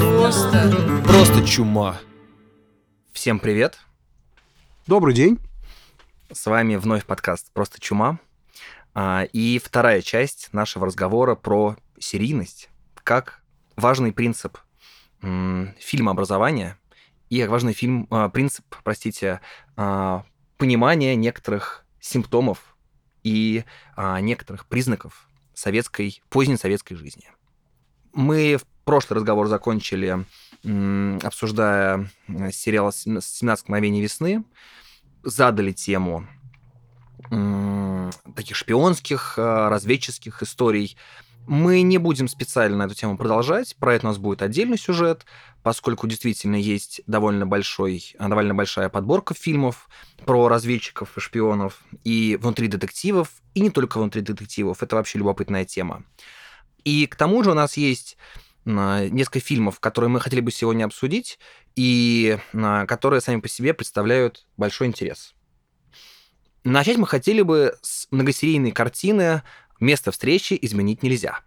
Просто... Просто чума. Всем привет. Добрый день. С вами вновь подкаст «Просто чума». А, И вторая часть нашего разговора про серийность как важный принцип м, фильмообразования и как важный фильм, а, принцип, простите, а, понимания некоторых симптомов и некоторых признаков советской, поздней советской жизни. Мы в прошлый разговор закончили, обсуждая э, сериал «17 мгновений весны», задали тему таких шпионских, э, разведческих историй. Мы не будем специально эту тему продолжать, про это у нас будет отдельный сюжет, поскольку действительно есть довольно, большой, э, довольно большая подборка фильмов про разведчиков и шпионов, и внутри детективов, и не только внутри детективов, это вообще любопытная тема. И к тому же у нас есть несколько фильмов, которые мы хотели бы сегодня обсудить, и а, которые сами по себе представляют большой интерес. Начать мы хотели бы с многосерийной картины «Место встречи изменить нельзя».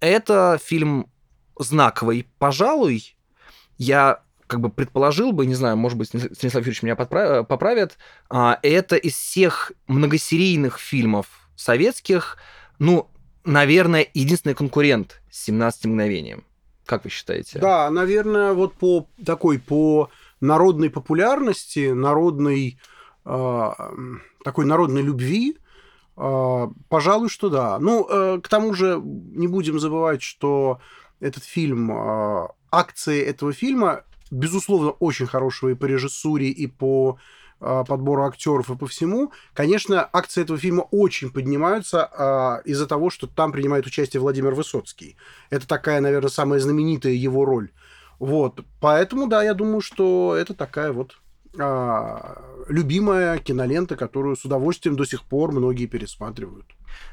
Это фильм знаковый, пожалуй. Я как бы предположил бы, не знаю, может быть, Станислав Юрьевич меня поправит, а, это из всех многосерийных фильмов советских, ну, наверное, единственный конкурент с «17 мгновением». Как вы считаете? Да, наверное, вот по такой, по народной популярности, народной, э, такой народной любви, э, пожалуй, что да. Ну, э, к тому же не будем забывать, что этот фильм, э, акции этого фильма, безусловно, очень хорошего и по режиссуре, и по подбору актеров и по всему. Конечно, акции этого фильма очень поднимаются а, из-за того, что там принимает участие Владимир Высоцкий. Это такая, наверное, самая знаменитая его роль. Вот. Поэтому, да, я думаю, что это такая вот а, любимая кинолента, которую с удовольствием до сих пор многие пересматривают.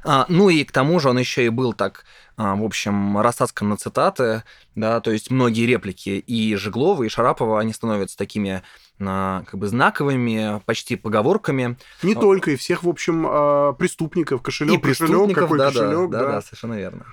А, ну и к тому же он еще и был так, а, в общем, рассаскан на цитаты, да, то есть многие реплики и Жеглова, и Шарапова, они становятся такими а, как бы знаковыми, почти поговорками. Не только, и всех, в общем, а, преступников, кошелек, и преступников, какой да, кошелек, да, да, да, совершенно верно.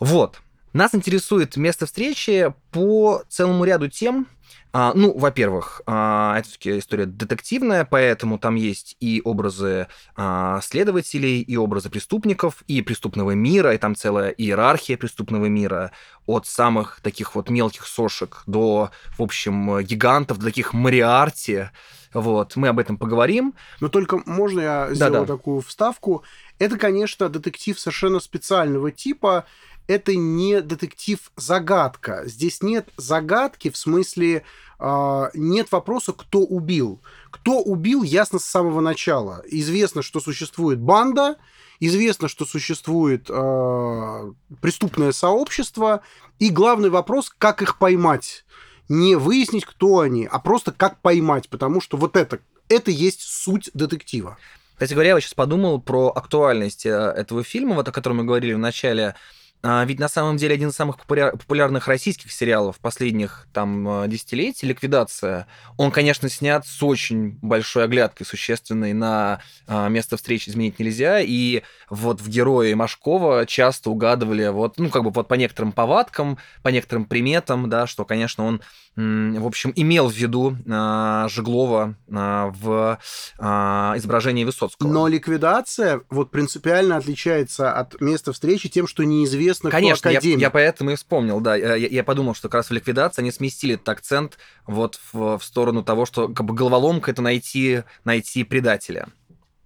Вот. Нас интересует место встречи по целому ряду тем, а, ну, во-первых, а, это все-таки история детективная, поэтому там есть и образы а, следователей, и образы преступников, и преступного мира, и там целая иерархия преступного мира, от самых таких вот мелких сошек до, в общем, гигантов, до таких Мариарти. Вот, мы об этом поговорим. Но только можно я сделаю Да-да. такую вставку? Это, конечно, детектив совершенно специального типа. Это не детектив-загадка. Здесь нет загадки в смысле а, нет вопроса, кто убил. Кто убил, ясно с самого начала. Известно, что существует банда, известно, что существует а, преступное сообщество, и главный вопрос, как их поймать. Не выяснить, кто они, а просто как поймать, потому что вот это, это есть суть детектива. Кстати говоря, я сейчас подумал про актуальность э, этого фильма, вот о котором мы говорили в начале. А, Ведь на самом деле один из самых популяр- популярных российских сериалов последних там э, десятилетий «Ликвидация», он, конечно, снят с очень большой оглядкой существенной на а, место встречи изменить нельзя, и вот в герое Машкова часто угадывали вот, ну, как бы вот по некоторым повадкам, по некоторым приметам, да, что, конечно, он, в общем, имел в виду а, Жеглова а, в а, изображении Высоцкого. Но ликвидация вот принципиально отличается от места встречи тем, что неизвестно, Конечно, кто я, я поэтому и вспомнил, да. Я, я подумал, что как раз в ликвидации они сместили этот акцент вот в, в сторону того, что как бы головоломка это найти, найти предателя.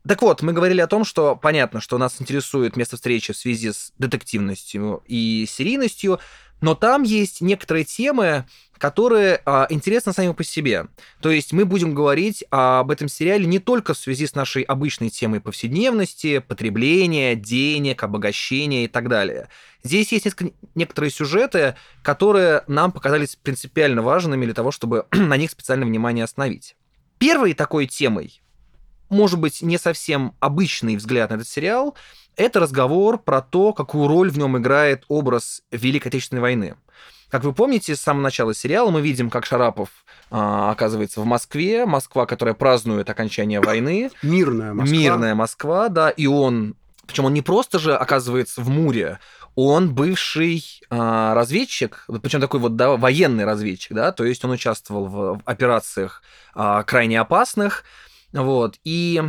Так вот, мы говорили о том, что понятно, что нас интересует место встречи в связи с детективностью и серийностью, но там есть некоторые темы, которые а, интересны сами по себе. То есть мы будем говорить об этом сериале не только в связи с нашей обычной темой повседневности, потребления, денег, обогащения и так далее. Здесь есть несколько, некоторые сюжеты, которые нам показались принципиально важными для того, чтобы на них специально внимание остановить. Первой такой темой, может быть, не совсем обычный взгляд на этот сериал, это разговор про то, какую роль в нем играет образ Великой Отечественной войны. Как вы помните, с самого начала сериала мы видим, как Шарапов а, оказывается в Москве, Москва, которая празднует окончание войны, Мирная Москва. мирная Москва, да, и он, причем он не просто же оказывается в Муре, он бывший а, разведчик, причем такой вот да, военный разведчик, да, то есть он участвовал в, в операциях а, крайне опасных, вот, и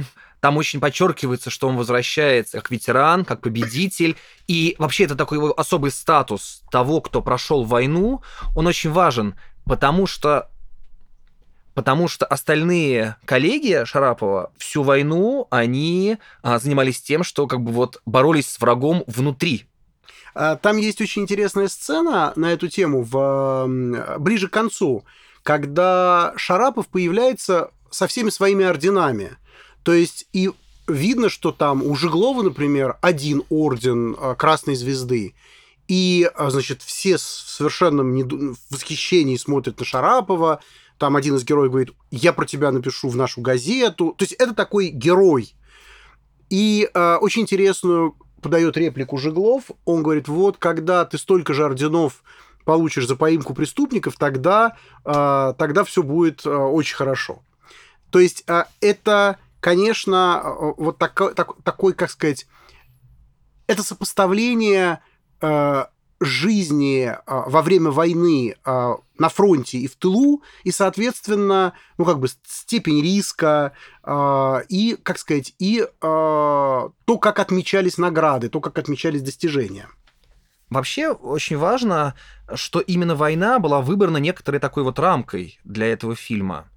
там очень подчеркивается, что он возвращается как ветеран, как победитель. И вообще это такой его особый статус того, кто прошел войну, он очень важен, потому что потому что остальные коллеги Шарапова всю войну они а, занимались тем, что как бы вот боролись с врагом внутри. А, там есть очень интересная сцена на эту тему в, ближе к концу, когда Шарапов появляется со всеми своими орденами. То есть и видно, что там у Жиглова, например, один орден а, Красной Звезды, и, а, значит, все в совершенном восхищении смотрят на Шарапова, там один из героев говорит, я про тебя напишу в нашу газету. То есть это такой герой. И э, очень интересную подает реплику Жиглов. Он говорит, вот когда ты столько же орденов получишь за поимку преступников, тогда, э, тогда все будет э, очень хорошо. То есть э, это конечно, э, вот так, так, такой, как сказать, это сопоставление э, жизни э, во время войны э, на фронте и в тылу, и, соответственно, ну, как бы степень риска э, и, как сказать, и э, то, как отмечались награды, то, как отмечались достижения. Вообще очень важно, что именно война была выбрана некоторой такой вот рамкой для этого фильма.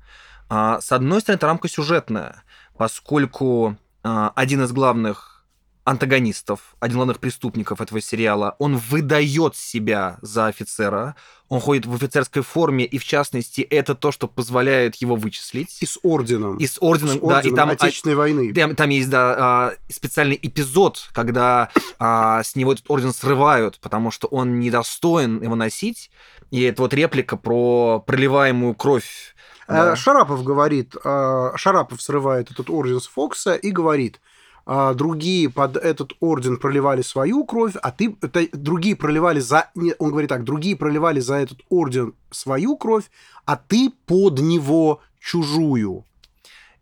А, с одной стороны, это рамка сюжетная поскольку э, один из главных антагонистов, один из главных преступников этого сериала, он выдает себя за офицера, он ходит в офицерской форме, и в частности это то, что позволяет его вычислить. И с орденом. И с орденом, с орденом да. И там, Отечественной войны. Там, там есть, да, а, специальный эпизод, когда а, с него этот орден срывают, потому что он недостоин его носить. И это вот реплика про проливаемую кровь да. Э, Шарапов говорит, э, Шарапов срывает этот орден с Фокса и говорит, «А, другие под этот орден проливали свою кровь, а ты это, другие проливали за он говорит так, другие проливали за этот орден свою кровь, а ты под него чужую.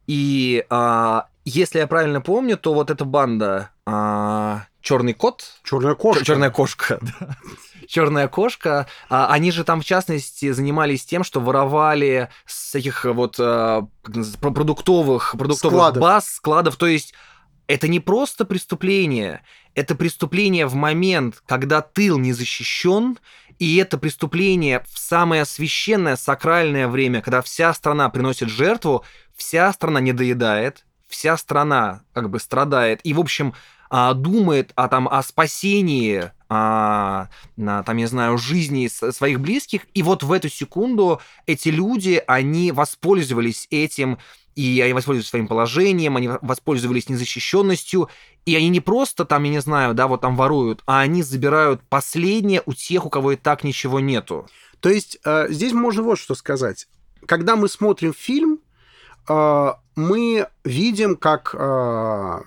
И а, если я правильно помню, то вот эта банда а, Черный кот, черная кошка, черная кошка, да черная кошка. А, они же там, в частности, занимались тем, что воровали с таких вот а, продуктовых, продуктовых складов. баз, складов. То есть это не просто преступление, это преступление в момент, когда тыл не защищен, и это преступление в самое священное, сакральное время, когда вся страна приносит жертву, вся страна не доедает, вся страна как бы страдает. И, в общем, а, думает о, там, о спасении, а, там, я знаю, жизни своих близких, и вот в эту секунду эти люди, они воспользовались этим, и они воспользовались своим положением, они воспользовались незащищенностью, и они не просто там, я не знаю, да, вот там воруют, а они забирают последнее у тех, у кого и так ничего нету. То есть э, здесь можно вот что сказать. Когда мы смотрим фильм, э, мы видим, как э,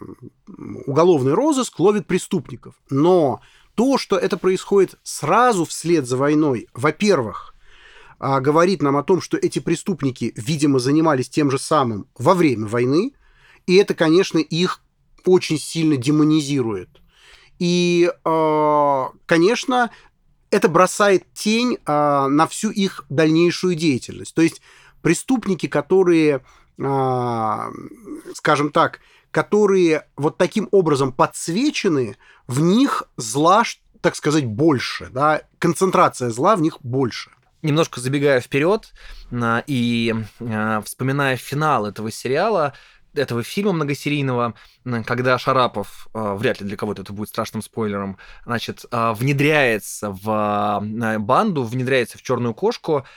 уголовный розыск ловит преступников. Но то, что это происходит сразу вслед за войной, во-первых, э, говорит нам о том, что эти преступники, видимо, занимались тем же самым во время войны, и это, конечно, их очень сильно демонизирует. И, э, конечно, это бросает тень на всю их дальнейшую деятельность. То есть преступники, которые а, скажем так, которые вот таким образом подсвечены, в них зла, так сказать, больше, да, концентрация зла в них больше. Немножко забегая вперед а, и а, вспоминая финал этого сериала, этого фильма многосерийного, когда Шарапов, вряд ли для кого-то это будет страшным спойлером, значит, внедряется в банду, внедряется в черную кошку.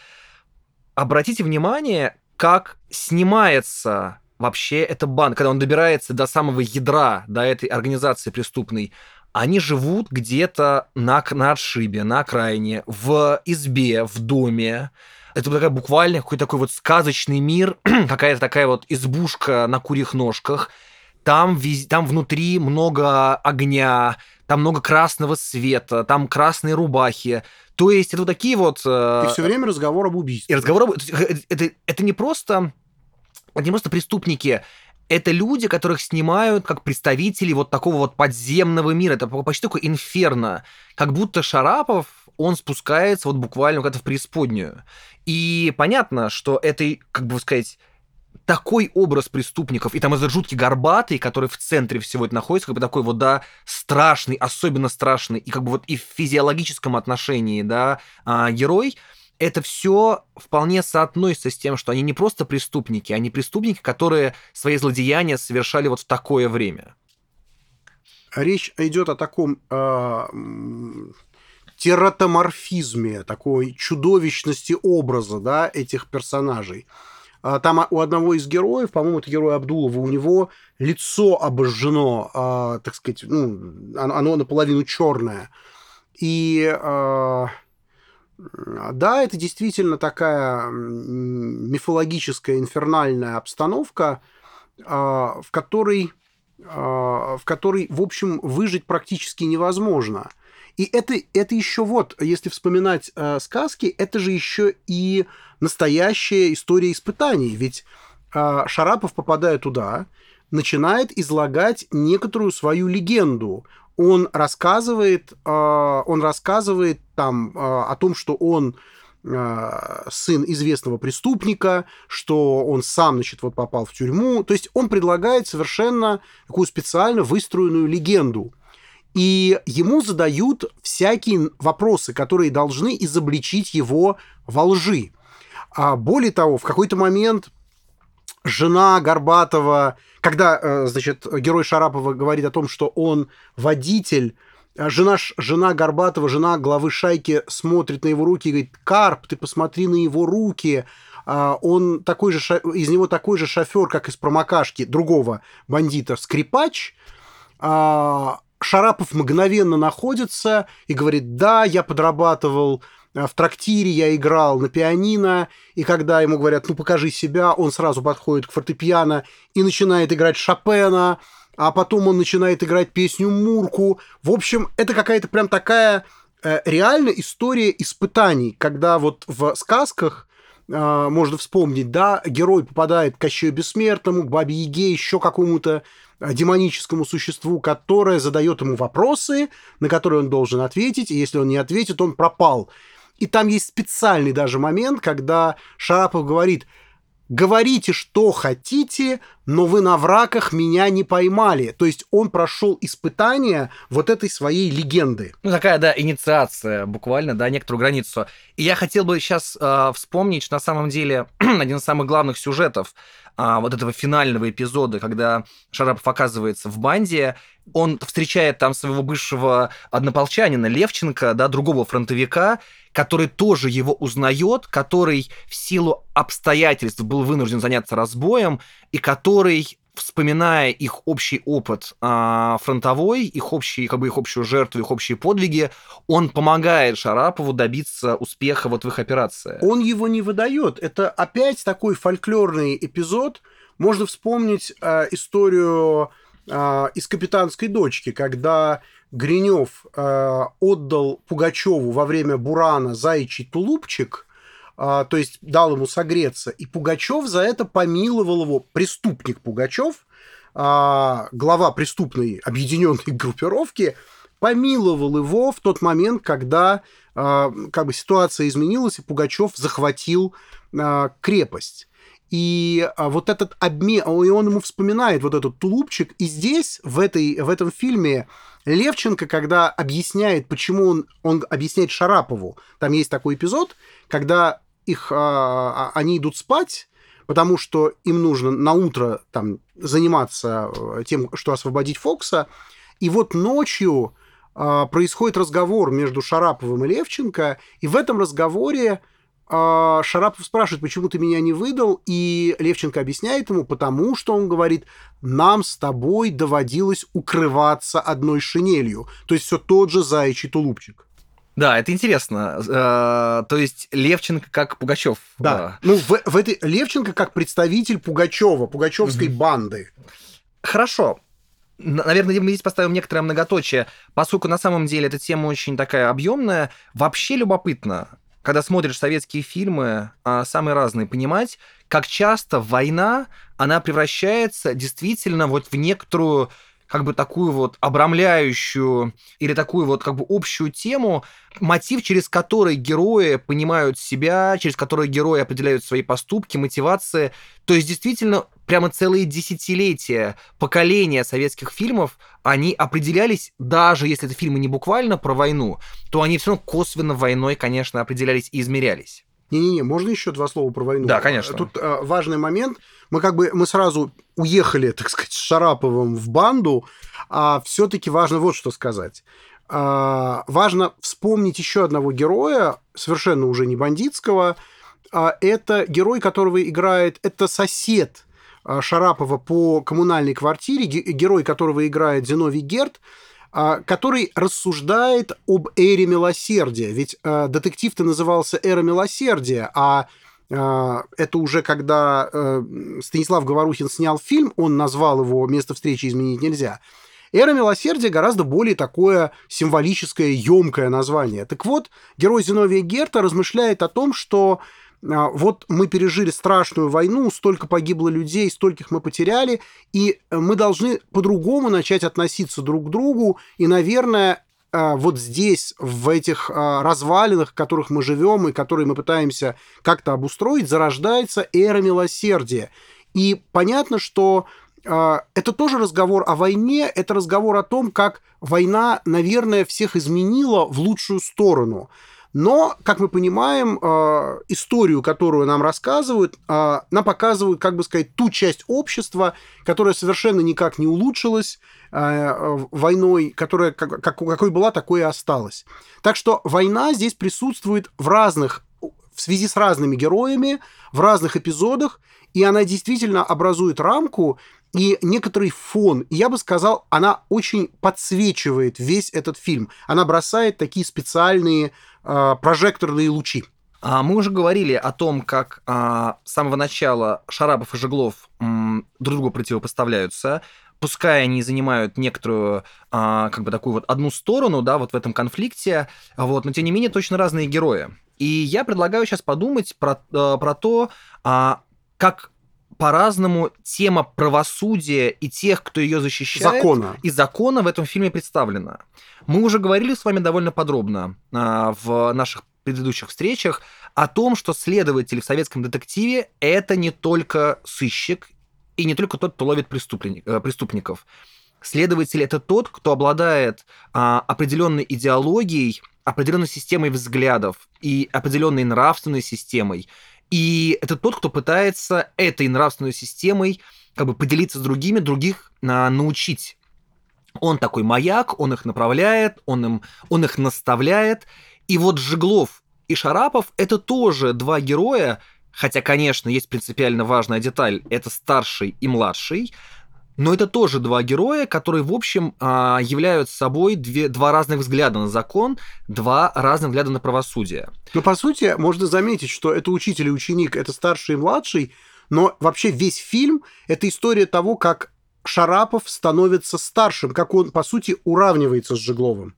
Обратите внимание, как снимается вообще эта банда, когда он добирается до самого ядра, до этой организации преступной, они живут где-то на, на отшибе, на окраине, в избе, в доме. Это такая буквально какой-то такой вот сказочный мир, какая-то такая вот избушка на курьих ножках. Там, вез... там внутри много огня, там много красного света, там красные рубахи. То есть это вот такие вот... Э, и все время разговор об убийстве. И разговор об... Это, это не просто... Это не просто преступники, это люди, которых снимают как представители вот такого вот подземного мира. Это почти такой инферно. Как будто Шарапов, он спускается вот буквально куда-то в преисподнюю. И понятно, что это, как бы сказать, такой образ преступников, и там этот жуткий горбатый, который в центре всего это находится, как бы такой вот, да, страшный, особенно страшный, и как бы вот и в физиологическом отношении, да, а, герой, это все вполне соотносится с тем, что они не просто преступники, они преступники, которые свои злодеяния совершали вот в такое время. Речь идет о таком э, тератоморфизме, такой чудовищности образа да, этих персонажей. А, там у одного из героев, по-моему, это герой Абдулова, у него лицо обожжено, а, так сказать, ну, оно наполовину черное. И а, да, это действительно такая мифологическая, инфернальная обстановка, в которой, в которой, в общем, выжить практически невозможно. И это, это еще вот, если вспоминать сказки, это же еще и настоящая история испытаний. Ведь э, Шарапов, попадая туда, начинает излагать некоторую свою легенду. Он рассказывает, э, он рассказывает там э, о том, что он сын известного преступника, что он сам, значит, вот попал в тюрьму. То есть он предлагает совершенно такую специально выстроенную легенду. И ему задают всякие вопросы, которые должны изобличить его во лжи. А более того, в какой-то момент жена Горбатова, когда, э, значит, герой Шарапова говорит о том, что он водитель, э, жена, жена Горбатова, жена главы шайки смотрит на его руки и говорит, Карп, ты посмотри на его руки, а, он такой же, из него такой же шофер, как из промокашки другого бандита, скрипач, а, Шарапов мгновенно находится и говорит, да, я подрабатывал в трактире я играл на пианино, и когда ему говорят, ну покажи себя, он сразу подходит к фортепиано и начинает играть Шопена, а потом он начинает играть песню Мурку. В общем, это какая-то прям такая э, реальная история испытаний, когда вот в сказках э, можно вспомнить, да, герой попадает к Кощею Бессмертному, к Бабе Яге, еще какому-то э, демоническому существу, которое задает ему вопросы, на которые он должен ответить, и если он не ответит, он пропал. И там есть специальный даже момент, когда Шарапов говорит, говорите, что хотите, но вы на враках меня не поймали. То есть он прошел испытание вот этой своей легенды. Ну, такая, да, инициация буквально, да, некоторую границу. И я хотел бы сейчас э, вспомнить, на самом деле один из самых главных сюжетов а, вот этого финального эпизода, когда Шарапов оказывается в банде, он встречает там своего бывшего однополчанина Левченко, да, другого фронтовика, который тоже его узнает, который в силу обстоятельств был вынужден заняться разбоем, и который вспоминая их общий опыт а, фронтовой, их общий, как бы их общую жертву, их общие подвиги, он помогает Шарапову добиться успеха вот в их операции. Он его не выдает. Это опять такой фольклорный эпизод. Можно вспомнить э, историю э, из «Капитанской дочки», когда Гринев э, отдал Пугачеву во время Бурана заячий тулупчик – а, то есть дал ему согреться. И Пугачев за это помиловал его, преступник Пугачев, а, глава преступной объединенной группировки, помиловал его в тот момент, когда а, как бы ситуация изменилась, и Пугачев захватил крепость. И вот этот обмен, и он ему вспоминает вот этот тулупчик. И здесь, в, этой, в этом фильме, Левченко, когда объясняет, почему он, он объясняет Шарапову, там есть такой эпизод, когда их, а, а, они идут спать, потому что им нужно на утро там заниматься э, тем, что освободить Фокса. И вот ночью а, происходит разговор между Шараповым и Левченко, и в этом разговоре Шарапов спрашивает, почему ты меня не выдал, и Левченко объясняет ему, потому что он говорит, нам с тобой доводилось укрываться одной шинелью. То есть все тот же заячий тулупчик. Да, это интересно. Э, то есть Левченко как Пугачев. Да. Ну, в, в этой Левченко как представитель Пугачева, Пугачевской угу. банды. Хорошо. Наверное, мы здесь поставим некоторое многоточие, поскольку на самом деле эта тема очень такая объемная. Вообще любопытно, когда смотришь советские фильмы, а, самые разные, понимать, как часто война, она превращается действительно вот в некоторую как бы такую вот обрамляющую или такую вот как бы общую тему, мотив, через который герои понимают себя, через который герои определяют свои поступки, мотивации. То есть действительно прямо целые десятилетия, поколения советских фильмов, они определялись, даже если это фильмы не буквально про войну, то они все равно косвенно войной, конечно, определялись и измерялись. Не-не-не, можно еще два слова про войну? Да, конечно. Тут э, важный момент. Мы как бы мы сразу уехали, так сказать, с Шараповым в банду, а все-таки важно вот что сказать. А, важно вспомнить еще одного героя, совершенно уже не бандитского. А, это герой, которого играет, это сосед а, Шарапова по коммунальной квартире, герой которого играет Зиновий Герд. А, который рассуждает об эре милосердия. Ведь э, детектив-то назывался «Эра милосердия», а э, это уже когда э, Станислав Говорухин снял фильм, он назвал его «Место встречи изменить нельзя». Эра милосердия гораздо более такое символическое, емкое название. Так вот, герой Зиновия Герта размышляет о том, что вот мы пережили страшную войну, столько погибло людей, стольких мы потеряли, и мы должны по-другому начать относиться друг к другу, и, наверное, а, вот здесь, в этих а, развалинах, в которых мы живем и которые мы пытаемся как-то обустроить, зарождается эра милосердия. И понятно, что это тоже разговор о войне, это разговор о том, как война, наверное, всех изменила в лучшую сторону. Но, как мы понимаем, э, историю, которую нам рассказывают, э, нам показывают, как бы сказать, ту часть общества, которая совершенно никак не улучшилась э, войной, которая как, какой была, такой и осталась. Так что война здесь присутствует в разных, в связи с разными героями, в разных эпизодах, и она действительно образует рамку и некоторый фон. Я бы сказал, она очень подсвечивает весь этот фильм. Она бросает такие специальные прожекторные лучи. А Мы уже говорили о том, как а, с самого начала Шарапов и Жеглов м, друг другу противопоставляются, пускай они занимают некоторую, а, как бы такую вот одну сторону, да, вот в этом конфликте, вот, но тем не менее точно разные герои. И я предлагаю сейчас подумать про, а, про то, а, как по-разному тема правосудия и тех, кто ее защищает, закона. и закона в этом фильме представлена. Мы уже говорили с вами довольно подробно а, в наших предыдущих встречах о том, что следователь в советском детективе – это не только сыщик и не только тот, кто ловит э, преступников. Следователь – это тот, кто обладает а, определенной идеологией, определенной системой взглядов и определенной нравственной системой. И это тот, кто пытается этой нравственной системой как бы поделиться с другими, других а, научить он такой маяк, он их направляет, он, им, он их наставляет. И вот Жеглов и Шарапов — это тоже два героя, хотя, конечно, есть принципиально важная деталь, это старший и младший, но это тоже два героя, которые, в общем, а, являются собой две, два разных взгляда на закон, два разных взгляда на правосудие. Ну, по сути, можно заметить, что это учитель и ученик, это старший и младший, но вообще весь фильм — это история того, как Шарапов становится старшим, как он, по сути, уравнивается с Жегловым.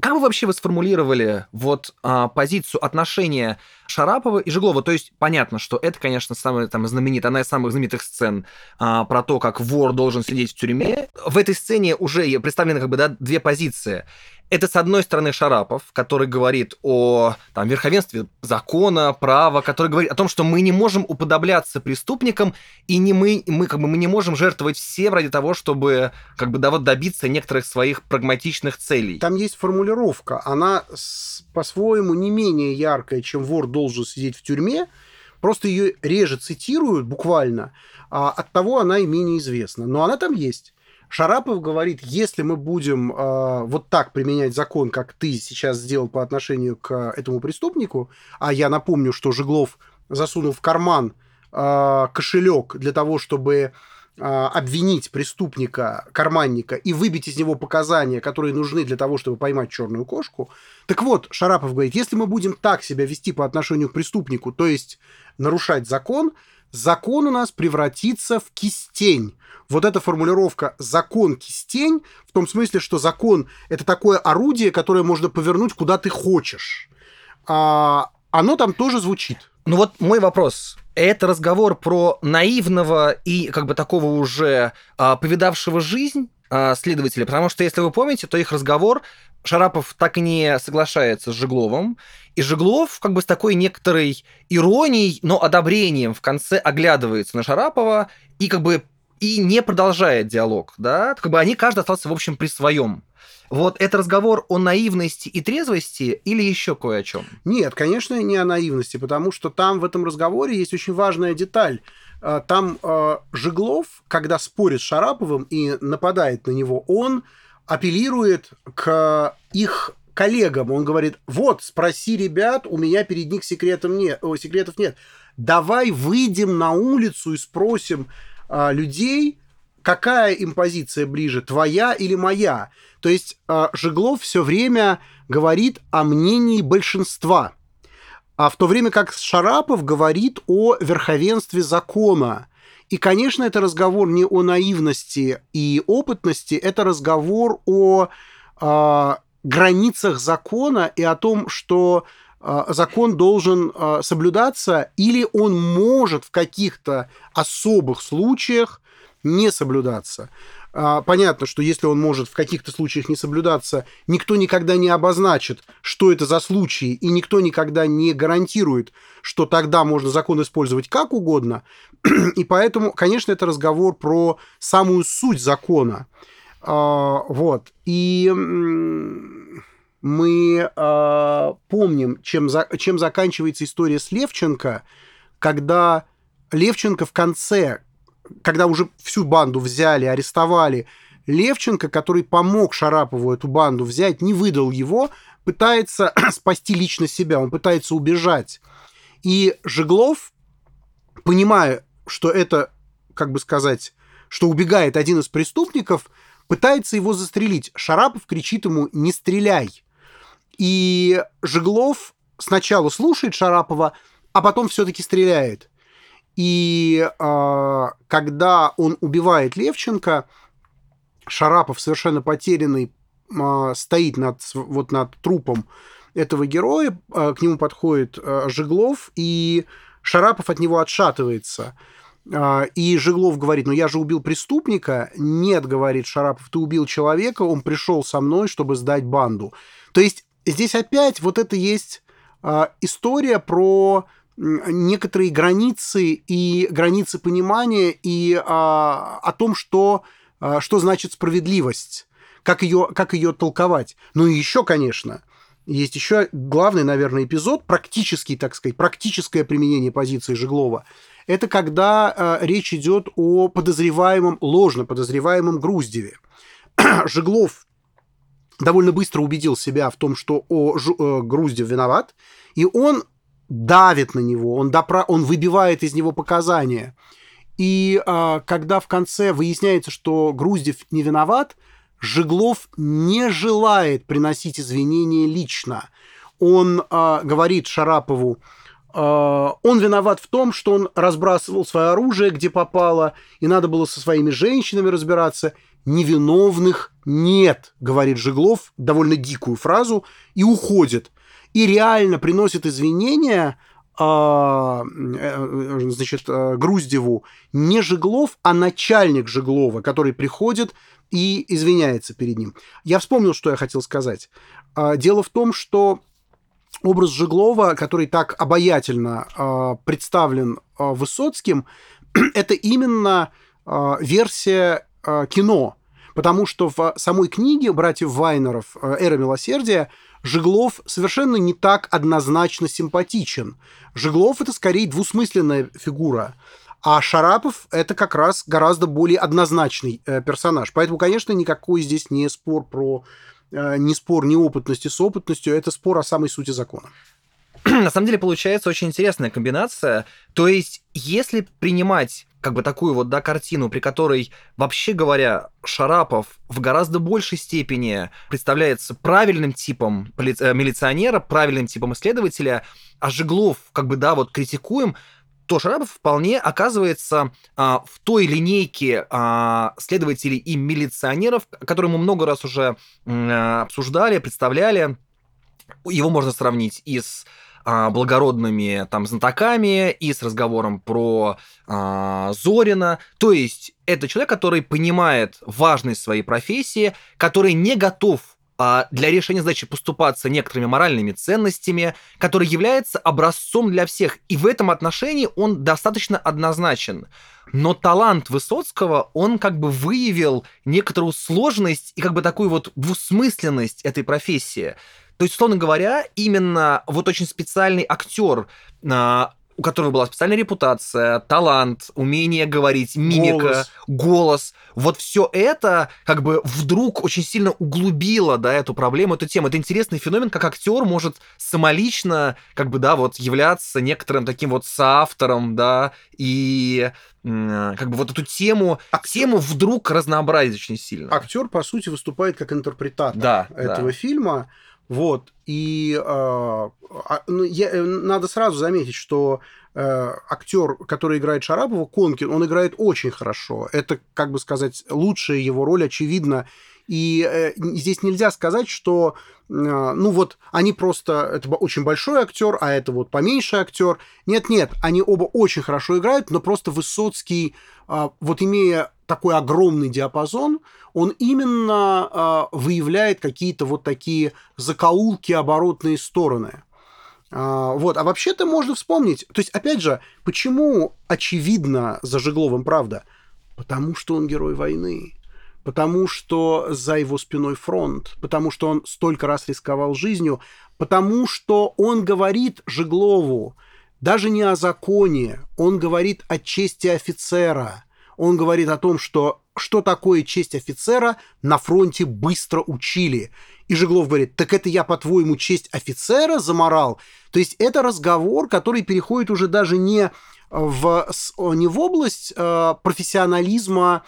Как вы вообще вы сформулировали вот а, позицию отношения Шарапова и Жеглова? То есть понятно, что это, конечно, самая там знаменитая, одна из самых знаменитых сцен а, про то, как вор должен сидеть в тюрьме. В этой сцене уже представлены как бы да, две позиции. Это, с одной стороны, Шарапов, который говорит о там, верховенстве закона, права, который говорит о том, что мы не можем уподобляться преступникам, и не мы, мы, как бы, мы не можем жертвовать всем ради того, чтобы как бы, да, вот добиться некоторых своих прагматичных целей. Там есть формулировка, она по-своему не менее яркая, чем вор должен сидеть в тюрьме, просто ее реже цитируют буквально, а от того она и менее известна. Но она там есть. Шарапов говорит, если мы будем э, вот так применять закон, как ты сейчас сделал по отношению к этому преступнику, а я напомню, что Жеглов засунул в карман э, кошелек для того, чтобы э, обвинить преступника, карманника и выбить из него показания, которые нужны для того, чтобы поймать черную кошку. Так вот, Шарапов говорит, если мы будем так себя вести по отношению к преступнику, то есть нарушать закон, закон у нас превратится в кистень. Вот эта формулировка «закон кистень» в том смысле, что закон — это такое орудие, которое можно повернуть куда ты хочешь. А оно там тоже звучит. Ну вот мой вопрос. Это разговор про наивного и как бы такого уже а, повидавшего жизнь а, следователя, потому что, если вы помните, то их разговор Шарапов так и не соглашается с Жегловым, и Жеглов как бы с такой некоторой иронией, но одобрением в конце оглядывается на Шарапова и как бы и не продолжает диалог, да, как бы они каждый остался, в общем, при своем. Вот это разговор о наивности и трезвости или еще кое о чем? Нет, конечно, не о наивности, потому что там в этом разговоре есть очень важная деталь. А, там э, Жеглов, когда спорит с Шараповым и нападает на него, он апеллирует к их коллегам. Он говорит, вот, спроси ребят, у меня перед них секретов нет. О, секретов нет. Давай выйдем на улицу и спросим э, людей, какая им позиция ближе, твоя или моя. То есть э, Жеглов все время говорит о мнении большинства. А в то время как Шарапов говорит о верховенстве закона. И, конечно, это разговор не о наивности и опытности, это разговор о э, границах закона и о том, что э, закон должен э, соблюдаться или он может в каких-то особых случаях не соблюдаться. А, понятно, что если он может в каких-то случаях не соблюдаться, никто никогда не обозначит, что это за случаи, и никто никогда не гарантирует, что тогда можно закон использовать как угодно. И поэтому, конечно, это разговор про самую суть закона. А, вот. И мы а, помним, чем, чем заканчивается история с Левченко, когда Левченко в конце когда уже всю банду взяли, арестовали, Левченко, который помог Шарапову эту банду взять, не выдал его, пытается спасти лично себя, он пытается убежать. И Жеглов, понимая, что это, как бы сказать, что убегает один из преступников, пытается его застрелить. Шарапов кричит ему «не стреляй». И Жеглов сначала слушает Шарапова, а потом все-таки стреляет. И э, когда он убивает Левченко, Шарапов совершенно потерянный э, стоит над, вот над трупом этого героя, э, к нему подходит э, Жеглов, и Шарапов от него отшатывается. И Жеглов говорит, ну я же убил преступника. Нет, говорит Шарапов, ты убил человека, он пришел со мной, чтобы сдать банду. То есть здесь опять вот это есть история про некоторые границы и границы понимания и а, о том, что, а, что значит справедливость, как ее, как ее толковать. Ну и еще, конечно, есть еще главный, наверное, эпизод, практический, так сказать, практическое применение позиции Жеглова. Это когда э, речь идет о подозреваемом, ложно подозреваемом Груздеве. Жеглов довольно быстро убедил себя в том, что о, Ж, э, Груздев виноват, и он давит на него, он, допра... он выбивает из него показания. И а, когда в конце выясняется, что Груздев не виноват, Жеглов не желает приносить извинения лично. Он а, говорит Шарапову, а, он виноват в том, что он разбрасывал свое оружие, где попало, и надо было со своими женщинами разбираться. Невиновных нет, говорит Жеглов, довольно дикую фразу, и уходит и реально приносит извинения а, э, значит, э, Груздеву не Жеглов, а начальник Жеглова, который приходит и извиняется перед ним. Я вспомнил, что я хотел сказать. А, дело в том, что образ Жеглова, который так обаятельно а, представлен Высоцким, это именно версия кино, потому что в самой книге братьев Вайнеров «Эра милосердия» Жеглов совершенно не так однозначно симпатичен. Жеглов это скорее двусмысленная фигура. А Шарапов это как раз гораздо более однозначный э, персонаж. Поэтому, конечно, никакой здесь не спор про э, не спор неопытности с опытностью, это спор о самой сути закона. На самом деле получается очень интересная комбинация. То есть, если принимать как бы такую вот, да, картину, при которой, вообще говоря, Шарапов в гораздо большей степени представляется правильным типом поли- э, милиционера, правильным типом исследователя, а Жеглов, как бы, да, вот критикуем, то Шарапов вполне оказывается а, в той линейке а, следователей и милиционеров, которые мы много раз уже а, обсуждали, представляли. Его можно сравнить и с а, благородными там знатоками, и с разговором про а, Зорина. То есть это человек, который понимает важность своей профессии, который не готов а, для решения задачи поступаться некоторыми моральными ценностями, который является образцом для всех. И в этом отношении он достаточно однозначен. Но талант Высоцкого, он как бы выявил некоторую сложность и как бы такую вот двусмысленность этой профессии. То есть, условно говоря, именно вот очень специальный актер, а, у которого была специальная репутация, талант, умение говорить, мимика, голос. голос. Вот все это как бы вдруг очень сильно углубило, да, эту проблему, эту тему. Это интересный феномен, как актер может самолично, как бы, да, вот являться некоторым таким вот соавтором, да, и как бы вот эту тему, актер... тему вдруг разнообразить очень сильно. Актер, по сути, выступает как интерпретатор да, этого да. фильма. Вот. И э, ну, я, э, надо сразу заметить, что э, актер, который играет Шарапова, Конкин, он играет очень хорошо. Это, как бы сказать, лучшая его роль, очевидно. И э, здесь нельзя сказать, что, э, ну вот, они просто, это очень большой актер, а это вот поменьше актер. Нет-нет, они оба очень хорошо играют, но просто Высоцкий, э, вот имея такой огромный диапазон, он именно выявляет какие-то вот такие закоулки, оборотные стороны. Вот, а вообще-то можно вспомнить, то есть, опять же, почему очевидно за Жегловым правда? Потому что он герой войны, потому что за его спиной фронт, потому что он столько раз рисковал жизнью, потому что он говорит Жеглову даже не о законе, он говорит о чести офицера, он говорит о том, что что такое честь офицера на фронте быстро учили. И Жеглов говорит, так это я, по-твоему, честь офицера заморал? То есть это разговор, который переходит уже даже не в, не в область э, профессионализма,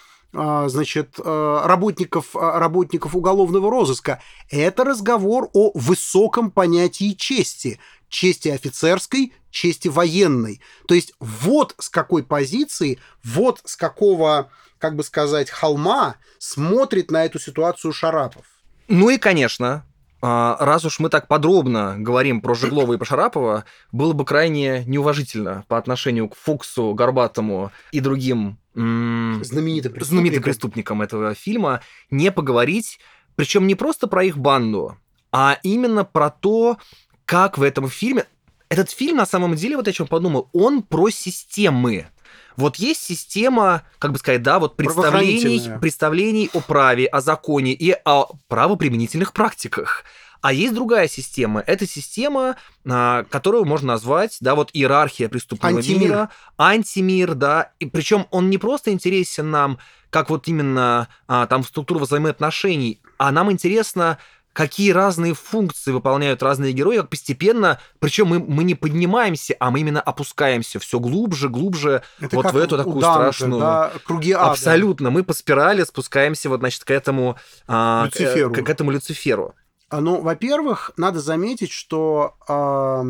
значит, э, работников, работников уголовного розыска. Это разговор о высоком понятии чести. Чести офицерской, чести военной. То есть вот с какой позиции, вот с какого, как бы сказать, холма смотрит на эту ситуацию Шарапов. Ну и, конечно, а, раз уж мы так подробно говорим про Жеглова и про Шарапова, было бы крайне неуважительно по отношению к Фуксу, Горбатому и другим знаменитым преступникам. знаменитым преступникам этого фильма не поговорить, причем не просто про их банду, а именно про то, как в этом фильме... Этот фильм, на самом деле, вот о чем подумал, он про системы. Вот есть система, как бы сказать, да, вот представлений, представлений о праве, о законе и о правоприменительных практиках. А есть другая система. Это система, а, которую можно назвать, да, вот иерархия преступного антимир. мира, антимир, да. И причем он не просто интересен нам, как вот именно а, там структура взаимоотношений, а нам интересно какие разные функции выполняют разные герои, как постепенно, причем мы, мы не поднимаемся, а мы именно опускаемся все глубже, глубже Это вот в эту такую Данте, страшную... Да, круги ада. Абсолютно. Мы по спирали спускаемся вот, значит, к этому... А, Люциферу. К, к этому Люциферу. А, ну, во-первых, надо заметить, что э,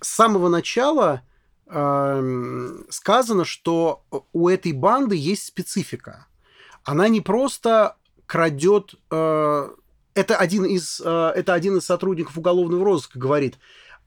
с самого начала э, сказано, что у этой банды есть специфика. Она не просто крадет э, это один из, э, это один из сотрудников уголовного розыска говорит,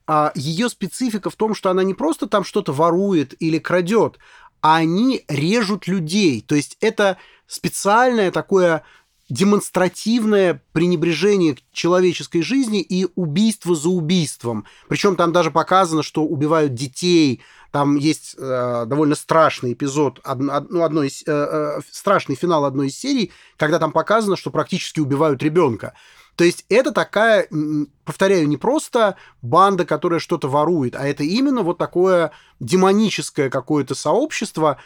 а ее специфика в том, что она не просто там что-то ворует или крадет, а они режут людей. То есть это специальное такое демонстративное пренебрежение к человеческой жизни и убийство за убийством. Причем там даже показано, что убивают детей. Там есть э, довольно страшный эпизод, од, ну, одной из, э, э, страшный финал одной из серий, когда там показано, что практически убивают ребенка. То есть это такая, повторяю, не просто банда, которая что-то ворует, а это именно вот такое демоническое какое-то сообщество,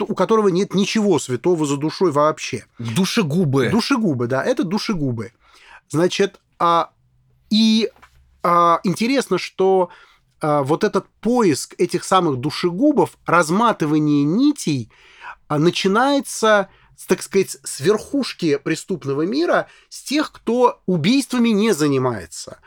у которого нет ничего святого за душой вообще. Душегубы. Душегубы, да, это душегубы. Значит, а, и а, интересно, что а, вот этот поиск этих самых душегубов, разматывание нитей а, начинается так сказать, с верхушки преступного мира, с тех, кто убийствами не занимается.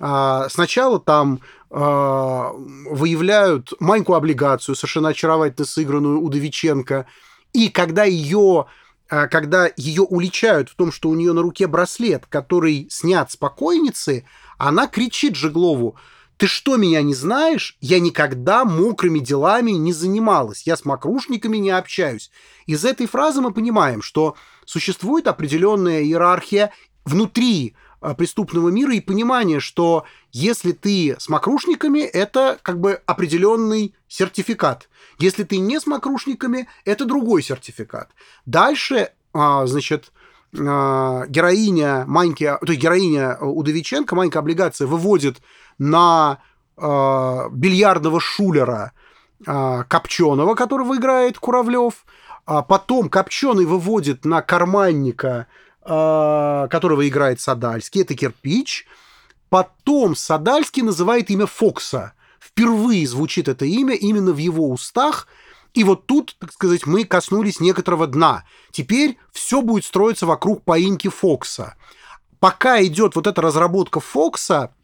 А, сначала там а, выявляют Маньку облигацию, совершенно очаровательно сыгранную Удовиченко, и когда ее а, когда ее уличают в том, что у нее на руке браслет, который снят с покойницы, она кричит Жеглову, ты что, меня не знаешь? Я никогда мокрыми делами не занималась. Я с мокрушниками не общаюсь. Из этой фразы мы понимаем, что существует определенная иерархия внутри а, преступного мира и понимание, что если ты с мокрушниками, это как бы определенный сертификат. Если ты не с мокрушниками, это другой сертификат. Дальше, а, значит, а, героиня Маньки, то есть героиня Удовиченко, Манька облигация, выводит на бильярдного шулера Копченого, которого играет Куравлев, а потом Копченый выводит на карманника а, которого играет Садальский, это кирпич. Потом Садальский называет имя Фокса. Впервые звучит это имя именно в его устах. И вот тут, так сказать, мы коснулись некоторого дна. Теперь все будет строиться вокруг поимки Фокса. Пока идет вот эта разработка Фокса,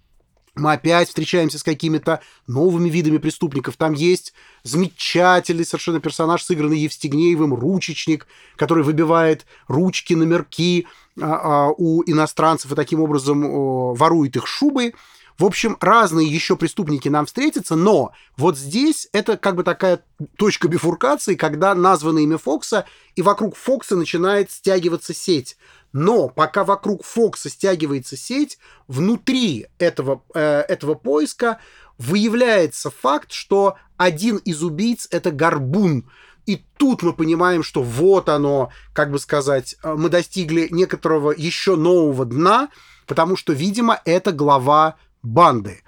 мы опять встречаемся с какими-то новыми видами преступников. Там есть замечательный совершенно персонаж, сыгранный Евстигнеевым, ручечник, который выбивает ручки, номерки а, а, у иностранцев и таким образом ворует их шубы. В общем, разные еще преступники нам встретятся, но вот здесь это как бы такая точка бифуркации, когда названо имя Фокса, и вокруг Фокса начинает стягиваться сеть. Но пока вокруг Фокса стягивается сеть, внутри этого, э, этого поиска выявляется факт, что один из убийц — это Горбун. И тут мы понимаем, что вот оно, как бы сказать, э, мы достигли некоторого еще нового дна, потому что, видимо, это глава банды.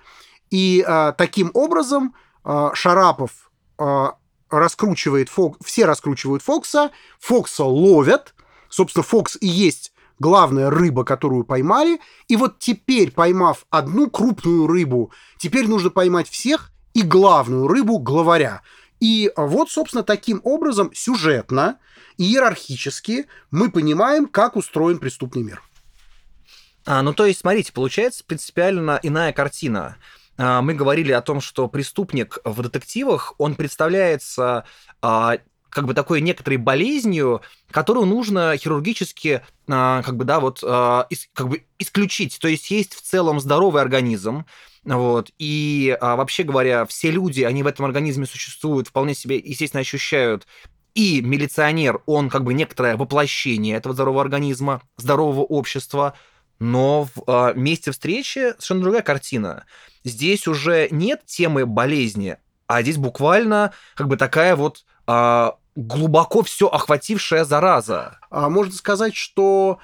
И э, таким образом э, Шарапов э, раскручивает Фок... все раскручивают Фокса, Фокса ловят, собственно, Фокс и есть главная рыба, которую поймали, и вот теперь, поймав одну крупную рыбу, теперь нужно поймать всех и главную рыбу главаря. И вот, собственно, таким образом сюжетно иерархически мы понимаем, как устроен преступный мир. А, ну, то есть, смотрите, получается принципиально иная картина. А, мы говорили о том, что преступник в детективах, он представляется а, как бы такой некоторой болезнью, которую нужно хирургически, а, как бы, да, вот, а, как бы исключить. То есть есть в целом здоровый организм, вот, и а, вообще говоря, все люди, они в этом организме существуют, вполне себе, естественно, ощущают и милиционер, он как бы некоторое воплощение этого здорового организма, здорового общества, но в э, месте встречи совершенно другая картина. Здесь уже нет темы болезни, а здесь буквально как бы такая вот э, глубоко все охватившая зараза. А можно сказать, что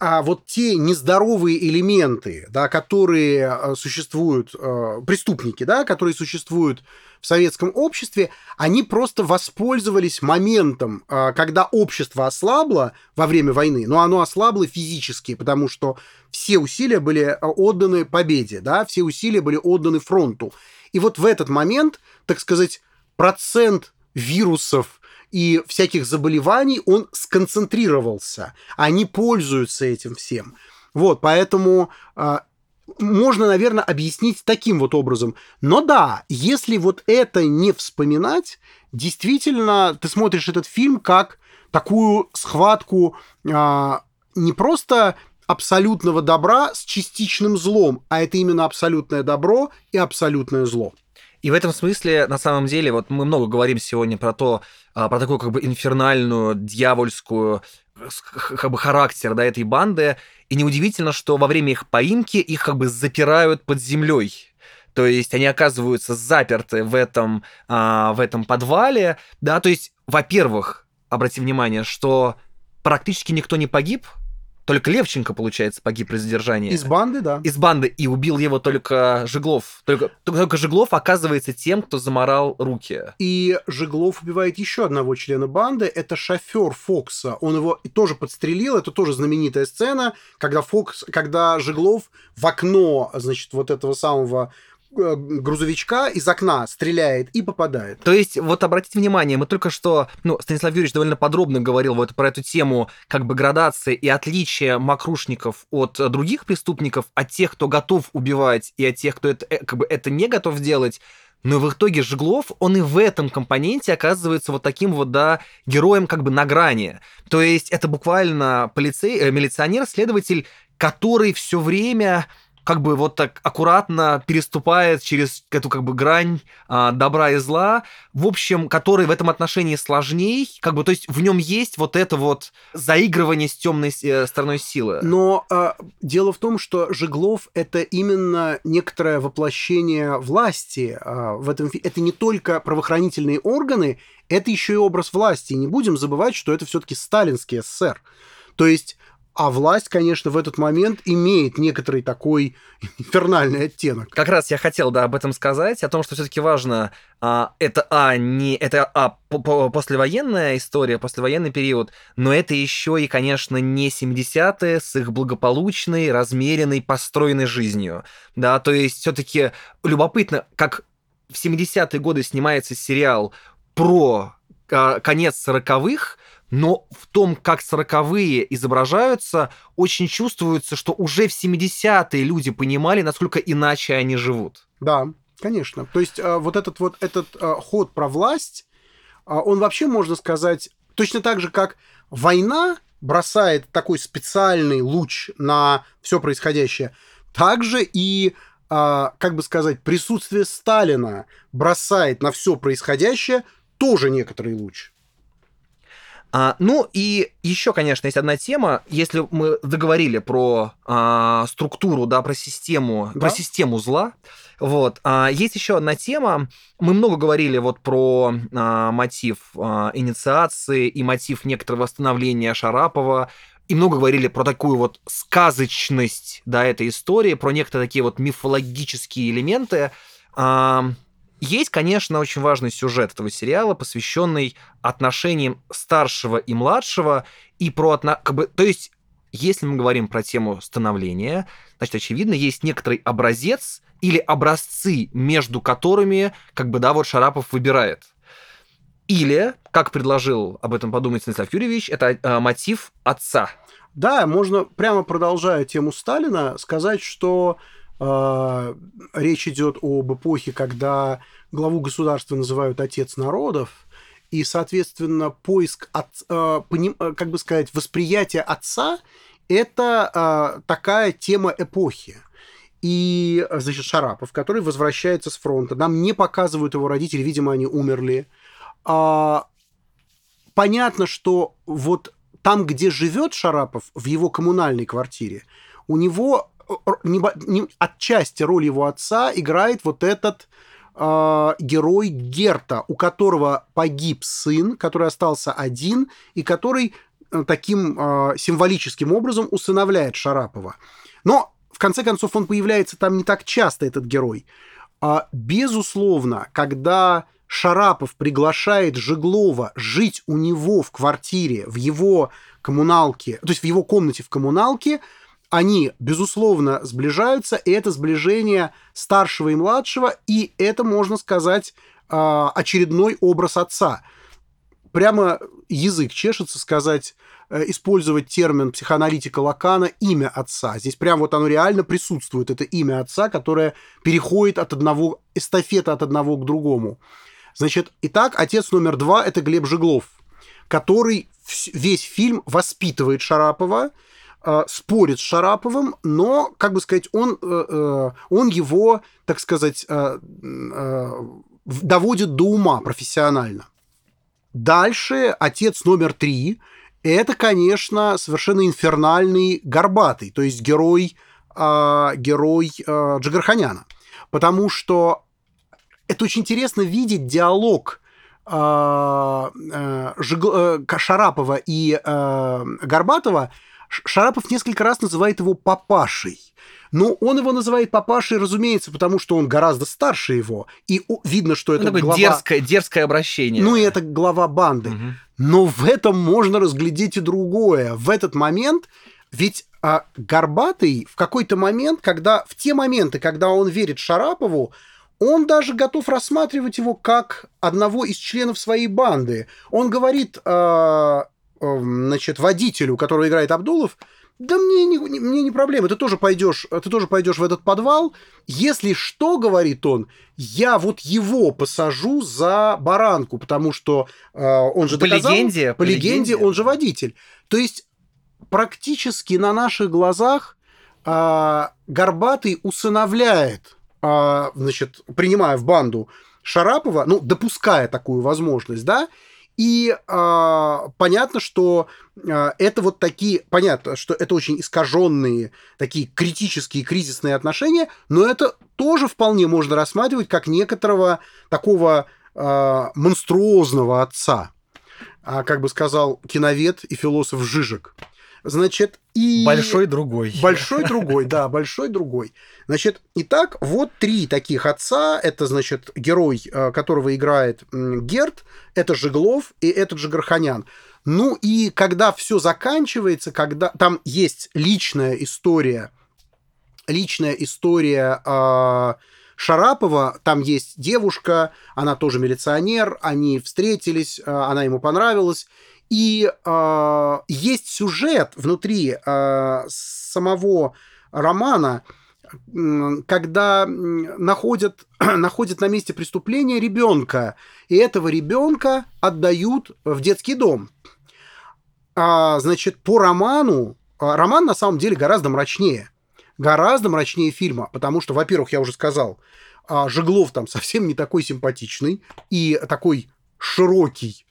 а вот те нездоровые элементы, да, которые э, существуют, э, преступники, да, которые существуют в советском обществе, они просто воспользовались моментом, э, когда общество ослабло во время войны, но оно ослабло физически, потому что все усилия были отданы победе, да, все усилия были отданы фронту. И вот в этот момент, так сказать, процент вирусов и всяких заболеваний, он сконцентрировался. Они пользуются этим всем. Вот, поэтому э, можно, наверное, объяснить таким вот образом. Но да, если вот это не вспоминать, действительно, ты смотришь этот фильм как такую схватку э, не просто абсолютного добра с частичным злом, а это именно абсолютное добро и абсолютное зло. И в этом смысле, на самом деле, вот мы много говорим сегодня про то, а, про такую как бы инфернальную, дьявольскую как бы характер да, этой банды. И неудивительно, что во время их поимки их как бы запирают под землей. То есть они оказываются заперты в этом, а, в этом подвале. Да, то есть, во-первых, обрати внимание, что практически никто не погиб, только Левченко, получается, погиб при задержании. Из банды, да. Из банды. И убил его только Жеглов. Только, только Жеглов оказывается тем, кто заморал руки. И Жеглов убивает еще одного члена банды. Это шофер Фокса. Он его тоже подстрелил. Это тоже знаменитая сцена, когда Фокс, когда Жеглов в окно, значит, вот этого самого грузовичка из окна стреляет и попадает. То есть, вот обратите внимание, мы только что, ну, Станислав Юрьевич довольно подробно говорил вот про эту тему как бы градации и отличия макрушников от других преступников, от тех, кто готов убивать, и от тех, кто это, э, как бы это не готов делать. Но в итоге Жеглов, он и в этом компоненте оказывается вот таким вот, да, героем как бы на грани. То есть это буквально полицей, э, милиционер, следователь, который все время как бы вот так аккуратно переступает через эту как бы грань а, добра и зла, в общем, который в этом отношении сложней, как бы, то есть в нем есть вот это вот заигрывание с темной э, стороной силы. Но э, дело в том, что Жеглов это именно некоторое воплощение власти э, в этом. Это не только правоохранительные органы, это еще и образ власти. И не будем забывать, что это все-таки сталинский СССР. То есть а власть, конечно, в этот момент имеет некоторый такой инфернальный оттенок. Как раз я хотел, да, об этом сказать, о том, что все-таки важно, а, это, а, не, это, а, послевоенная история, послевоенный период, но это еще и, конечно, не 70-е с их благополучной, размеренной, построенной жизнью, да, то есть все-таки любопытно, как в 70-е годы снимается сериал про а, конец 40-х, но в том, как сороковые изображаются, очень чувствуется, что уже в 70-е люди понимали, насколько иначе они живут. Да, конечно. То есть а, вот этот вот этот а, ход про власть, а, он вообще, можно сказать, точно так же, как война бросает такой специальный луч на все происходящее, также и как бы сказать, присутствие Сталина бросает на все происходящее тоже некоторый луч. А, ну и еще, конечно, есть одна тема. Если мы договорили про а, структуру, да, про систему, да? про систему зла, вот, а, есть еще одна тема. Мы много говорили вот про а, мотив а, инициации и мотив некоторого восстановления Шарапова. И много говорили про такую вот сказочность, да, этой истории, про некоторые такие вот мифологические элементы. А, есть, конечно, очень важный сюжет этого сериала, посвященный отношениям старшего и младшего, и про отно... как бы, то есть, если мы говорим про тему становления, значит, очевидно, есть некоторый образец или образцы, между которыми, как бы, да, вот Шарапов выбирает. Или, как предложил об этом подумать Станислав Юрьевич, это э, мотив отца. Да, можно прямо продолжая тему Сталина сказать, что речь идет об эпохе, когда главу государства называют отец народов, и, соответственно, поиск, от, а, а, как бы сказать, восприятие отца – это такая тема эпохи. И, значит, Шарапов, который возвращается с фронта, нам не показывают его родители, видимо, они умерли. Понятно, что вот там, где живет Шарапов, в его коммунальной квартире, у него не, не, отчасти роль его отца играет вот этот э, герой Герта, у которого погиб сын, который остался один и который э, таким э, символическим образом усыновляет Шарапова. Но в конце концов он появляется там не так часто, этот герой. А, безусловно, когда Шарапов приглашает Жеглова жить у него в квартире, в его коммуналке, то есть в его комнате в коммуналке, они, безусловно, сближаются, и это сближение старшего и младшего, и это, можно сказать, а, очередной образ отца. Прямо язык чешется сказать, э, использовать термин психоаналитика Лакана «имя отца». Здесь прямо вот оно реально присутствует, это имя отца, которое переходит от одного, эстафета от одного к другому. Значит, итак, отец номер два – это Глеб Жеглов, который весь фильм воспитывает Шарапова, спорит с Шараповым, но, как бы сказать, он, э, э, он его, так сказать, э, э, доводит до ума профессионально. Дальше отец номер три – это, конечно, совершенно инфернальный Горбатый, то есть герой, э, герой э, Джигарханяна. Потому что это очень интересно видеть диалог э, э, Жиг... Шарапова и э, Горбатова – Шарапов несколько раз называет его папашей. Но он его называет папашей, разумеется, потому что он гораздо старше его. И видно, что это ну, глава... Дерзкое, дерзкое обращение. Ну, и это глава банды. Угу. Но в этом можно разглядеть и другое. В этот момент ведь а, Горбатый в какой-то момент, когда в те моменты, когда он верит Шарапову, он даже готов рассматривать его как одного из членов своей банды. Он говорит, а, значит, водителю, которого играет Абдулов, да мне не, мне не проблема, ты тоже пойдешь, ты тоже пойдешь в этот подвал. Если что, говорит он, я вот его посажу за баранку, потому что э, он же по доказал, легенде, по, по легенде, легенде он же водитель. То есть практически на наших глазах а, Горбатый усыновляет, а, значит, принимая в банду Шарапова, ну, допуская такую возможность, да, и э, понятно, что э, это вот такие, понятно, что это очень искаженные, такие критические, кризисные отношения, но это тоже вполне можно рассматривать как некоторого такого э, монструозного отца, а, как бы сказал киновед и философ Жижик. Значит, и... Большой другой. Большой другой, да, большой другой. Значит, итак, вот три таких отца. Это, значит, герой, э, которого играет Герт, это Жеглов и этот же Гарханян. Ну и когда все заканчивается, когда там есть личная история, личная история э, Шарапова, там есть девушка, она тоже милиционер, они встретились, э, она ему понравилась, и э, есть сюжет внутри э, самого романа, когда находят, находят на месте преступления ребенка, и этого ребенка отдают в детский дом. А, значит, по роману, а, роман на самом деле гораздо мрачнее. Гораздо мрачнее фильма, потому что, во-первых, я уже сказал, Жеглов там совсем не такой симпатичный и такой широкий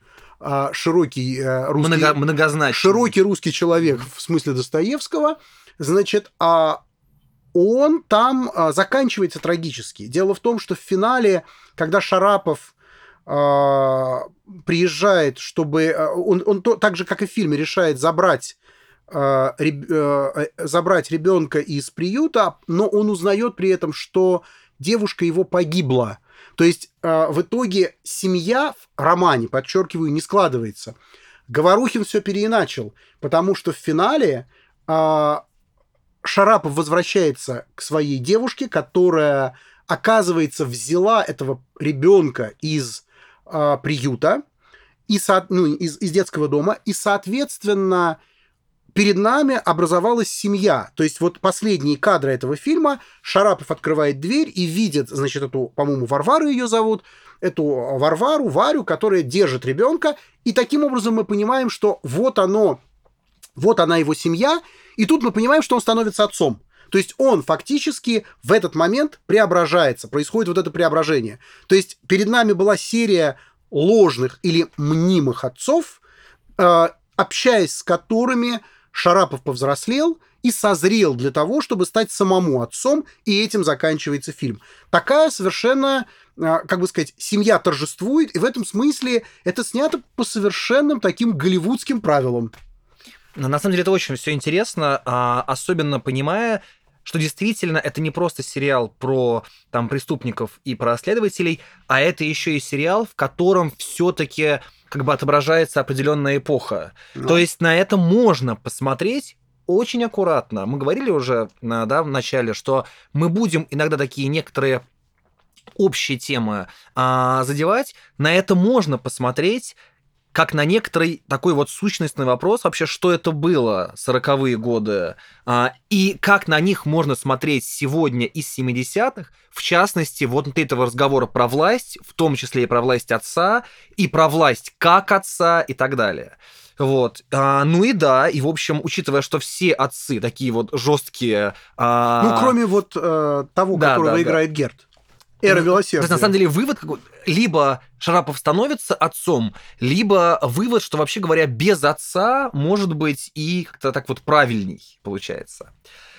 широкий э, русский... Много, многозначный. Широкий русский человек в смысле Достоевского, значит, а он там а, заканчивается трагически. Дело в том, что в финале, когда Шарапов а, приезжает, чтобы... Он, он то, так же, как и в фильме, решает забрать э, забрать ребенка из приюта, но он узнает при этом, что девушка его погибла то есть э, в итоге семья в романе, подчеркиваю, не складывается. Говорухин все переиначил, потому что в финале э, Шарапов возвращается к своей девушке, которая, оказывается, взяла этого ребенка из э, приюта, и, ну, из, из детского дома, и, соответственно, перед нами образовалась семья. То есть вот последние кадры этого фильма, Шарапов открывает дверь и видит, значит, эту, по-моему, Варвару ее зовут, эту Варвару, Варю, которая держит ребенка, и таким образом мы понимаем, что вот оно, вот она его семья, и тут мы понимаем, что он становится отцом. То есть он фактически в этот момент преображается, происходит вот это преображение. То есть перед нами была серия ложных или мнимых отцов, э, общаясь с которыми Шарапов повзрослел и созрел для того, чтобы стать самому отцом, и этим заканчивается фильм. Такая совершенно, а, как бы сказать, семья торжествует, и в этом смысле это снято по совершенным таким голливудским правилам. На самом деле это очень все интересно, а, особенно понимая, что действительно это не просто сериал про там преступников и про следователей, а это еще и сериал, в котором все-таки как бы отображается определенная эпоха. Ну. То есть на это можно посмотреть очень аккуратно. Мы говорили уже да, в начале, что мы будем иногда такие некоторые общие темы а, задевать. На это можно посмотреть как на некоторый такой вот сущностный вопрос вообще, что это было 40-е годы, а, и как на них можно смотреть сегодня из 70-х, в частности, вот этого разговора про власть, в том числе и про власть отца, и про власть как отца и так далее. Вот. А, ну и да, и в общем, учитывая, что все отцы такие вот жесткие. А... Ну, кроме вот э, того, да, которого да, играет да. Герд. Эра милосердия. То есть, на самом деле, вывод какой либо Шарапов становится отцом, либо вывод, что, вообще говоря, без отца может быть и как-то так вот правильней получается.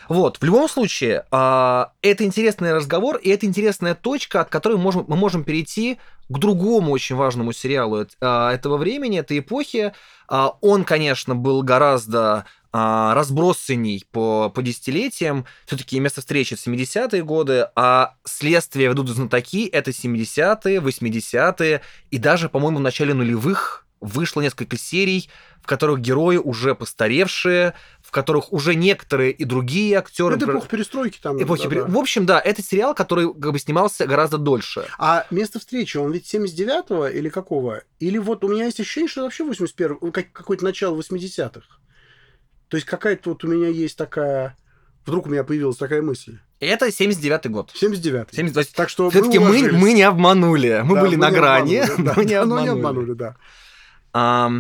Вот, в любом случае, а, это интересный разговор, и это интересная точка, от которой можем, мы можем перейти к другому очень важному сериалу а, этого времени, этой эпохи. А, он, конечно, был гораздо а, разбросанней по, по десятилетиям. Все-таки место встречи 70-е годы, а следствие ведут знатоки это 70-е, 80-е и даже, по-моему, в начале нулевых вышло несколько серий, в которых герои уже постаревшие, в которых уже некоторые и другие актеры. Это эпоха перестройки там. Эпохи да, пере... да. В общем, да, это сериал, который как бы снимался гораздо дольше. А место встречи, он ведь 79-го или какого? Или вот у меня есть ощущение, что вообще 81 какое-то начало 80-х. То есть какая-то вот у меня есть такая... Вдруг у меня появилась такая мысль. Это 79-й год. 79-й. 79 так что Все-таки мы, мы не обманули. Мы да, были мы на грани. Обманули, да. Мы не обманули. не обманули, да. А,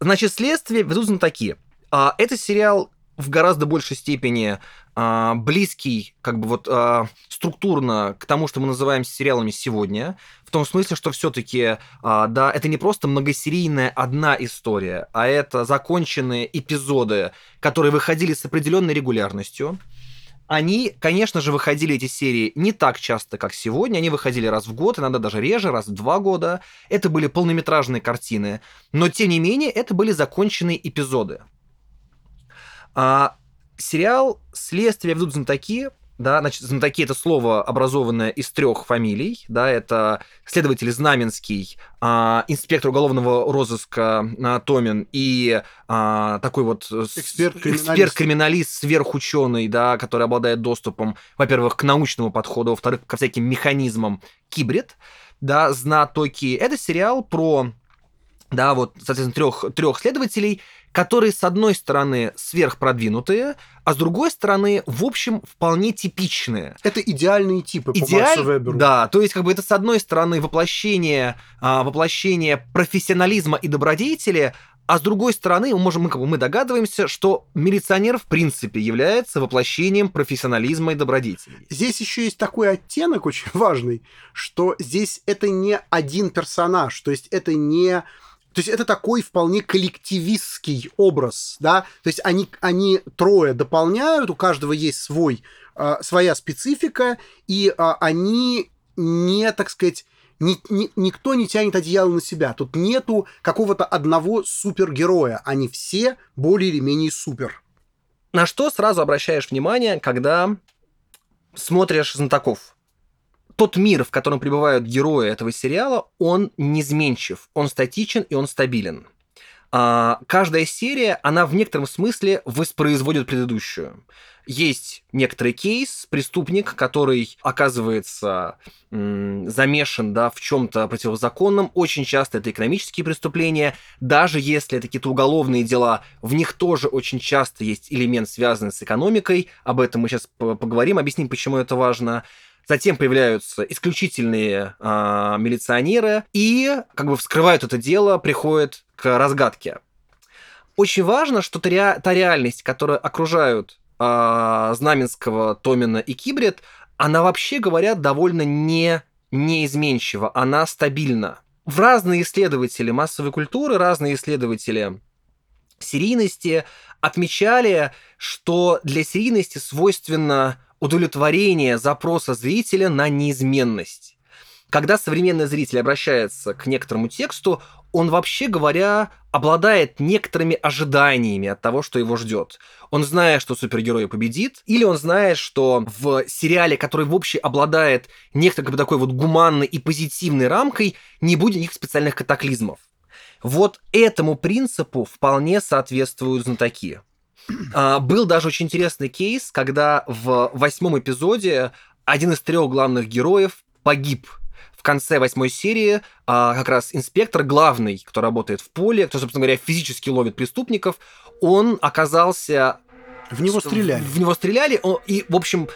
значит, следствие ведут такие. А, это сериал в гораздо большей степени а, близкий, как бы вот а, структурно к тому, что мы называем сериалами сегодня, в том смысле, что все-таки, а, да, это не просто многосерийная одна история, а это законченные эпизоды, которые выходили с определенной регулярностью. Они, конечно же, выходили эти серии не так часто, как сегодня. Они выходили раз в год, иногда даже реже, раз в два года. Это были полнометражные картины. Но, тем не менее, это были законченные эпизоды. А сериал «Следствие ведут знатоки» да, значит, знатоки это слово, образованное из трех фамилий, да, это следователь Знаменский, а, инспектор уголовного розыска а, Томин и а, такой вот эксперт-криминалист. эксперт-криминалист, сверхученый, да, который обладает доступом, во-первых, к научному подходу, во-вторых, ко всяким механизмам кибрид, да, знатоки. Это сериал про да, вот, соответственно, трех, трех следователей, которые, с одной стороны, сверхпродвинутые, а с другой стороны, в общем, вполне типичные. Это идеальные типы Идеаль... по Максу Веберу. Да, то есть, как бы это, с одной стороны, воплощение, а, воплощение профессионализма и добродетели, а с другой стороны, мы можем, мы, как бы, мы догадываемся, что милиционер в принципе является воплощением профессионализма и добродетели. Здесь еще есть такой оттенок очень важный, что здесь это не один персонаж, то есть это не то есть это такой вполне коллективистский образ, да, то есть они, они трое дополняют, у каждого есть свой, э, своя специфика, и э, они не, так сказать, ни, ни, никто не тянет одеяло на себя. Тут нету какого-то одного супергероя. Они все более или менее супер. На что сразу обращаешь внимание, когда смотришь знатоков? Тот мир, в котором пребывают герои этого сериала, он низменчив, он статичен и он стабилен. А, каждая серия, она в некотором смысле воспроизводит предыдущую. Есть некоторый кейс, преступник, который оказывается м, замешан да, в чем-то противозаконном. Очень часто это экономические преступления. Даже если это какие-то уголовные дела, в них тоже очень часто есть элемент, связанный с экономикой. Об этом мы сейчас поговорим, объясним, почему это важно. Затем появляются исключительные э, милиционеры и как бы вскрывают это дело, приходят к разгадке. Очень важно, что та, ре... та реальность, которая окружают э, Знаменского, Томина и Кибрид, она вообще говоря довольно не неизменчива, она стабильна. В разные исследователи массовой культуры, разные исследователи серийности отмечали, что для серийности свойственно удовлетворение запроса зрителя на неизменность. Когда современный зритель обращается к некоторому тексту, он вообще говоря обладает некоторыми ожиданиями от того, что его ждет. Он знает, что супергерой победит, или он знает, что в сериале, который в общем обладает некоторой как бы, такой вот гуманной и позитивной рамкой, не будет никаких специальных катаклизмов. Вот этому принципу вполне соответствуют знатоки. А, был даже очень интересный кейс, когда в восьмом эпизоде один из трех главных героев погиб в конце восьмой серии а, как раз инспектор главный, кто работает в поле, кто, собственно говоря, физически ловит преступников, он оказался... В него стреляли. В, в него стреляли, он, и, в общем,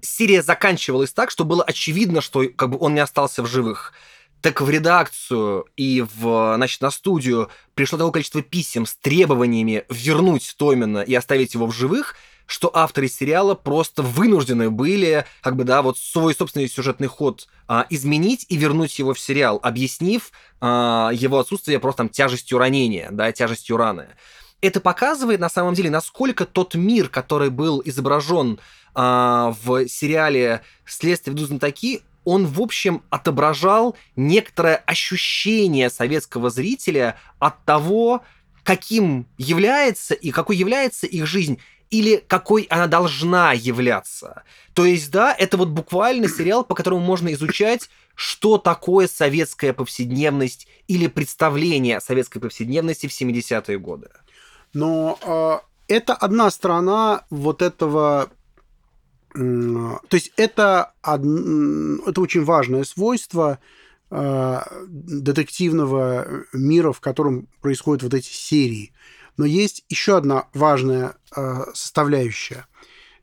серия заканчивалась так, что было очевидно, что как бы он не остался в живых так в редакцию и в, значит, на студию пришло такое количество писем с требованиями вернуть Томина и оставить его в живых, что авторы сериала просто вынуждены были, как бы, да, вот свой собственный сюжетный ход а, изменить и вернуть его в сериал, объяснив а, его отсутствие просто там тяжестью ранения, да, тяжестью раны. Это показывает, на самом деле, насколько тот мир, который был изображен а, в сериале «Следствие ведут знатоки», он, в общем, отображал некоторое ощущение советского зрителя от того, каким является и какой является их жизнь, или какой она должна являться. То есть, да, это вот буквально сериал, по которому можно изучать, что такое советская повседневность или представление советской повседневности в 70-е годы. Но э, это одна сторона вот этого то есть это, это очень важное свойство а, детективного мира, в котором происходят вот эти серии. Но есть еще одна важная а, составляющая.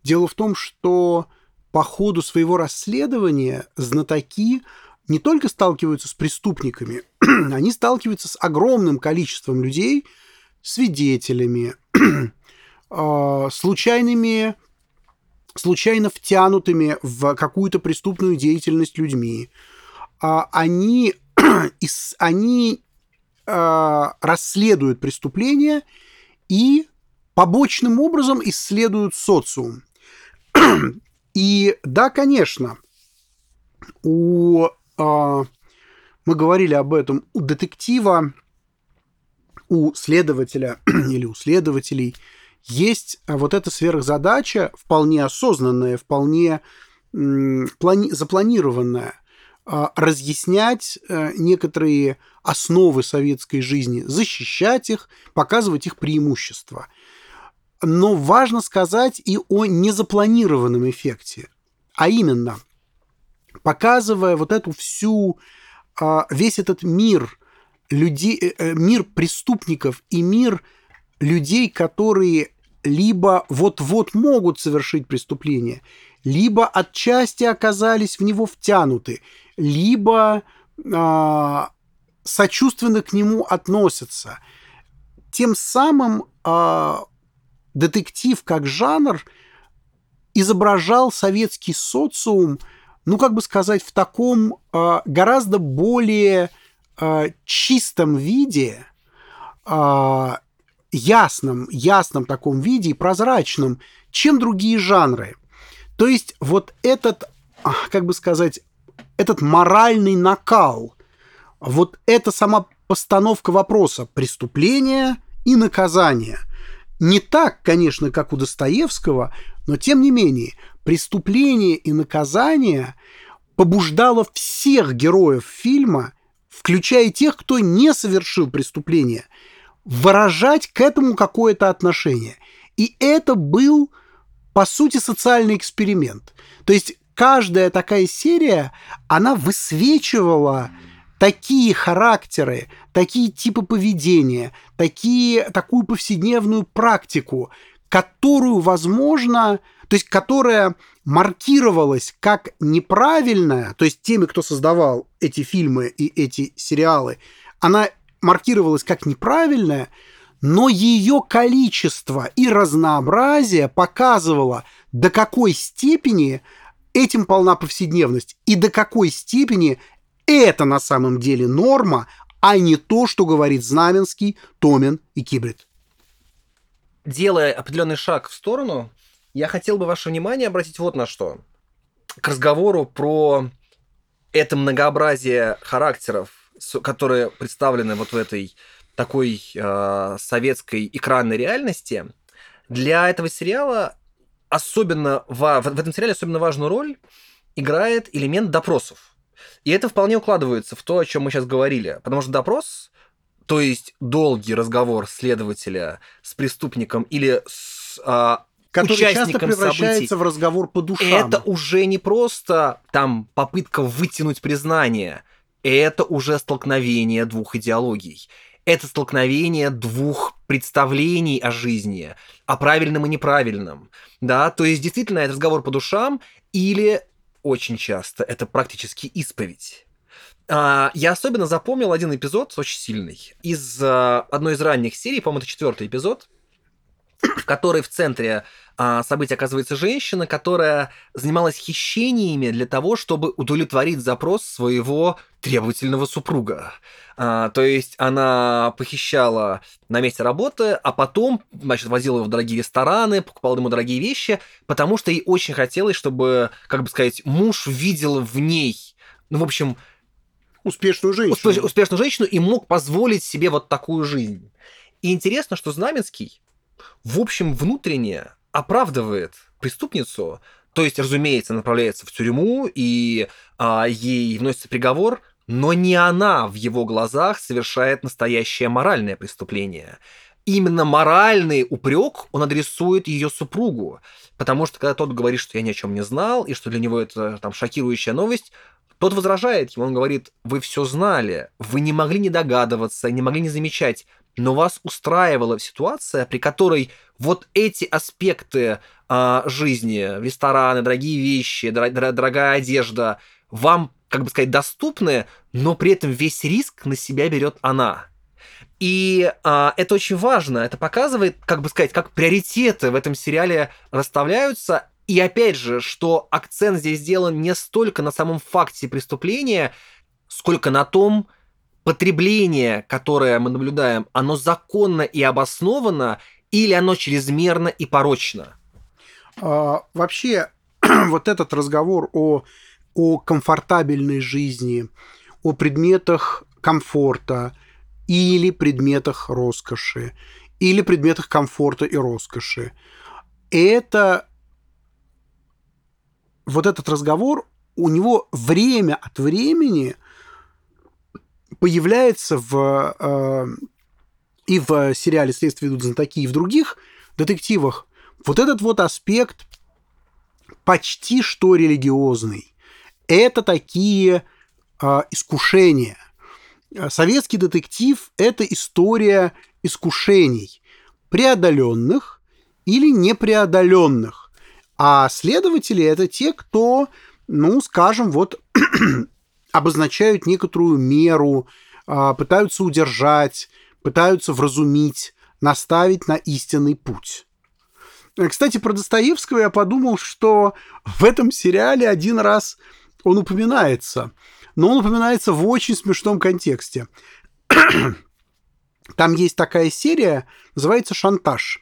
Дело в том, что по ходу своего расследования знатоки не только сталкиваются с преступниками, они сталкиваются с огромным количеством людей, свидетелями, э, случайными, случайно втянутыми в какую-то преступную деятельность людьми. Э, они, они э, расследуют преступления и побочным образом исследуют социум. И да, конечно, у э, мы говорили об этом у детектива, у следователя или у следователей есть вот эта сверхзадача, вполне осознанная, вполне плани- запланированная, а, разъяснять э, некоторые основы советской жизни, защищать их, показывать их преимущества. Но важно сказать и о незапланированном эффекте, а именно, показывая вот эту всю, а, весь этот мир людей, э, э, мир преступников и мир людей, которые либо вот-вот могут совершить преступление, либо отчасти оказались в него втянуты, либо э, сочувственно к нему относятся. Тем самым э, детектив как жанр изображал советский социум, ну как бы сказать, в таком э, гораздо более э, чистом виде, ясном, ясном таком виде и прозрачном, чем другие жанры. То есть вот этот, как бы сказать, этот моральный накал, вот эта сама постановка вопроса преступления и наказания. Не так, конечно, как у Достоевского, но тем не менее, преступление и наказание побуждало всех героев фильма, включая тех, кто не совершил преступление, выражать к этому какое-то отношение. И это был, по сути, социальный эксперимент. То есть каждая такая серия, она высвечивала такие характеры, такие типы поведения, такие, такую повседневную практику, которую, возможно, то есть которая маркировалась как неправильная, то есть теми, кто создавал эти фильмы и эти сериалы, она маркировалась как неправильная, но ее количество и разнообразие показывало, до какой степени этим полна повседневность и до какой степени это на самом деле норма, а не то, что говорит Знаменский, Томин и Кибрид. Делая определенный шаг в сторону, я хотел бы ваше внимание обратить вот на что. К разговору про это многообразие характеров, которые представлены вот в этой такой э, советской экранной реальности, для этого сериала особенно в, в этом сериале особенно важную роль играет элемент допросов. И это вполне укладывается в то, о чем мы сейчас говорили. Потому что допрос, то есть долгий разговор следователя с преступником или с а, который часто превращается событий, в разговор по душам. Это уже не просто там попытка вытянуть признание, это уже столкновение двух идеологий. Это столкновение двух представлений о жизни, о правильном и неправильном. Да? То есть действительно это разговор по душам или очень часто это практически исповедь. А, я особенно запомнил один эпизод, очень сильный, из а, одной из ранних серий, по-моему, это четвертый эпизод, в которой в центре а, события оказывается женщина, которая занималась хищениями для того, чтобы удовлетворить запрос своего требовательного супруга. А, то есть она похищала на месте работы, а потом, значит, возила его в дорогие рестораны, покупала ему дорогие вещи, потому что ей очень хотелось, чтобы, как бы сказать, муж видел в ней, ну, в общем, успешную женщину. успешную женщину и мог позволить себе вот такую жизнь. И интересно, что Знаменский, в общем, внутренне оправдывает преступницу, то есть, разумеется, направляется в тюрьму, и а, ей вносится приговор, но не она в его глазах совершает настоящее моральное преступление. Именно моральный упрек он адресует ее супругу, потому что когда тот говорит, что я ни о чем не знал, и что для него это там шокирующая новость, тот возражает ему, он говорит, вы все знали, вы не могли не догадываться, не могли не замечать, но вас устраивала ситуация, при которой вот эти аспекты а, жизни, рестораны, дорогие вещи, дор- дорогая одежда, вам, как бы сказать, доступны, но при этом весь риск на себя берет она. И а, это очень важно. Это показывает, как бы сказать, как приоритеты в этом сериале расставляются. И опять же, что акцент здесь сделан не столько на самом факте преступления, сколько на том, потребление, которое мы наблюдаем, оно законно и обосновано, или оно чрезмерно и порочно? А, вообще, вот этот разговор о, о комфортабельной жизни, о предметах комфорта или предметах роскоши, или предметах комфорта и роскоши, это вот этот разговор, у него время от времени появляется в, э, и в сериале «Следствие идут знатоки», и в других детективах вот этот вот аспект почти что религиозный. Это такие э, искушения. Советский детектив – это история искушений, преодоленных или непреодоленных. А следователи это те, кто, ну, скажем, вот обозначают некоторую меру, а, пытаются удержать, пытаются вразумить, наставить на истинный путь. Кстати, про Достоевского я подумал, что в этом сериале один раз он упоминается, но он упоминается в очень смешном контексте. Там есть такая серия, называется «Шантаж».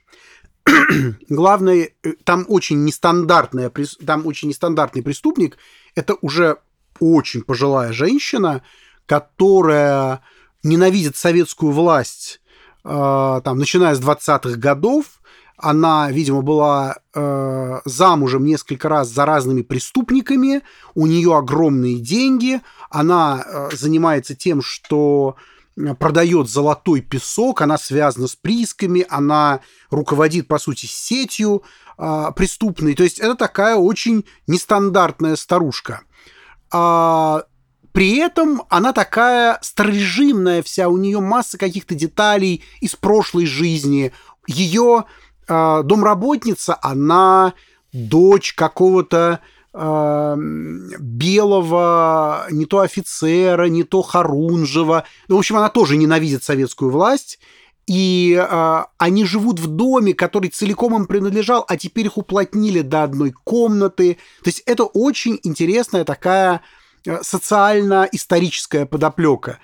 главное, э, там очень нестандартная, там очень нестандартный преступник. Это уже очень пожилая женщина, которая ненавидит советскую власть, э, там, начиная с 20-х годов. Она, видимо, была э, замужем несколько раз за разными преступниками, у нее огромные деньги, она э, занимается тем, что продает золотой песок, она связана с приисками, она руководит, по сути, сетью а, преступной. То есть это такая очень нестандартная старушка. А, при этом она такая старорежимная вся, у нее масса каких-то деталей из прошлой жизни. Ее а, домработница, она дочь какого-то белого, не то офицера, не то Харунжева. Ну, в общем, она тоже ненавидит советскую власть. И э, они живут в доме, который целиком им принадлежал, а теперь их уплотнили до одной комнаты. То есть это очень интересная такая э, социально-историческая подоплека.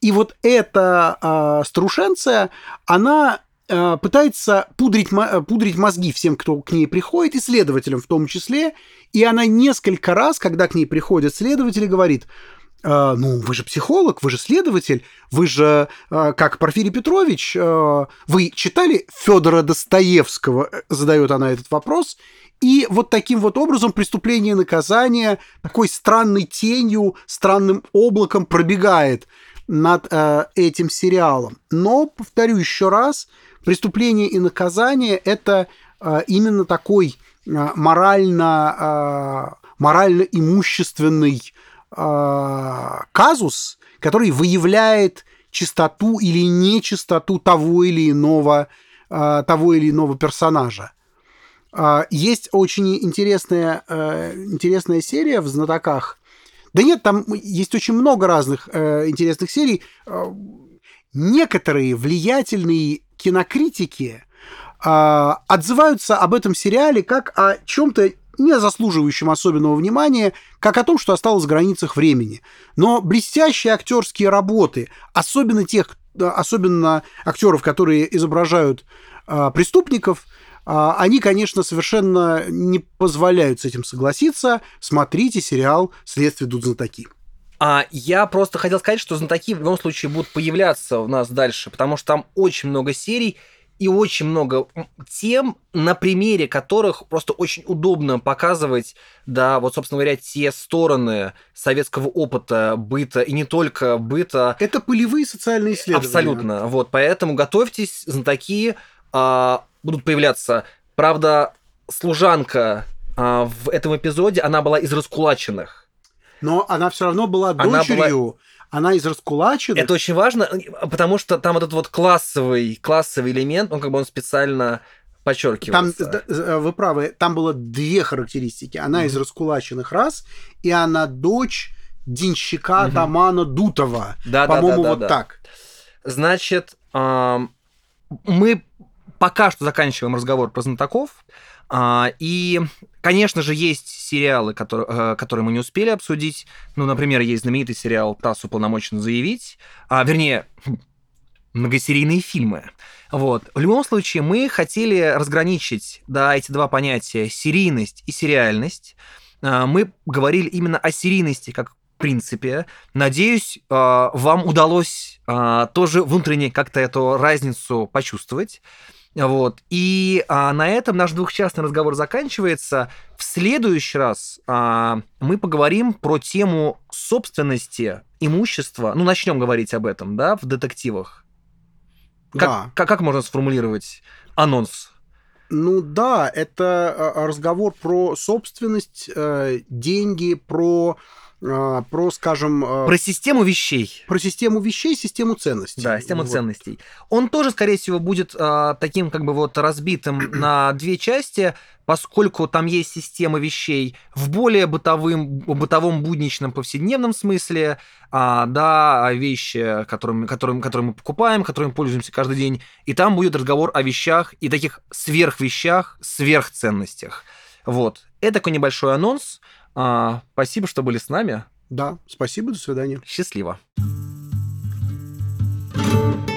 И вот эта э, старушенция, она Э, пытается пудрить, пудрить мозги всем, кто к ней приходит, и следователям в том числе. И она несколько раз, когда к ней приходят следователи, говорит, «Э, ну, вы же психолог, вы же следователь, вы же, э, как Порфирий Петрович, вы читали Федора Достоевского, задает она этот вопрос, и вот таким вот образом преступление и наказание такой странной тенью, странным облаком пробегает над э, этим сериалом. Но, повторю еще раз, преступление и наказание – это э, именно такой э, морально, э, морально-имущественный казус, который выявляет чистоту или нечистоту того или иного, того или иного персонажа. Есть очень интересная, интересная серия в «Знатоках». Да нет, там есть очень много разных интересных серий. Некоторые влиятельные кинокритики э, отзываются об этом сериале как о чем-то не заслуживающем особенного внимания, как о том, что осталось в границах времени. Но блестящие актерские работы, особенно тех, особенно актеров, которые изображают э, преступников, э, они, конечно, совершенно не позволяют с этим согласиться. Смотрите сериал «Следствие идут знатоки». А я просто хотел сказать, что знатоки в любом случае будут появляться у нас дальше, потому что там очень много серий и очень много тем, на примере которых просто очень удобно показывать, да, вот, собственно говоря, те стороны советского опыта, быта, и не только быта. Это полевые социальные исследования. Абсолютно. Вот, поэтому готовьтесь, знатоки а, будут появляться. Правда, служанка а, в этом эпизоде, она была из раскулаченных но она все равно была дочерью. Она, была... она из раскулаченных. Это очень важно, потому что там этот вот классовый, классовый элемент, он как бы он специально подчеркивается. Там, э, вы правы, там было две характеристики. Она mm-hmm. из раскулаченных рас, и она дочь денщика mm-hmm. Тамана Дутова. Да, По-моему, да, да, вот да, так. Значит, мы пока что заканчиваем разговор про знатоков. А, и, конечно же, есть сериалы, которые, э, которые мы не успели обсудить. Ну, например, есть знаменитый сериал «ТАСС уполномочен заявить». А, вернее, многосерийные фильмы. Вот. В любом случае, мы хотели разграничить да, эти два понятия серийность и сериальность. А, мы говорили именно о серийности как принципе. Надеюсь, вам удалось тоже внутренне как-то эту разницу почувствовать. Вот. И а, на этом наш двухчастный разговор заканчивается. В следующий раз а, мы поговорим про тему собственности имущества. Ну, начнем говорить об этом, да, в детективах. Как, да. как, как можно сформулировать анонс? Ну да, это а, разговор про собственность, э, деньги, про про, скажем... А, про систему вещей. Про систему вещей, систему ценностей. Да, систему вот. ценностей. Он тоже, скорее всего, будет а, таким как бы вот разбитым на две части, поскольку там есть система вещей в более бытовым, бытовом, будничном, повседневном смысле, а, да, вещи, которыми, которыми, которые мы покупаем, которыми пользуемся каждый день, и там будет разговор о вещах и таких сверхвещах, сверхценностях. Вот. Это такой небольшой анонс. А, спасибо, что были с нами. Да, спасибо, до свидания. Счастливо. thank you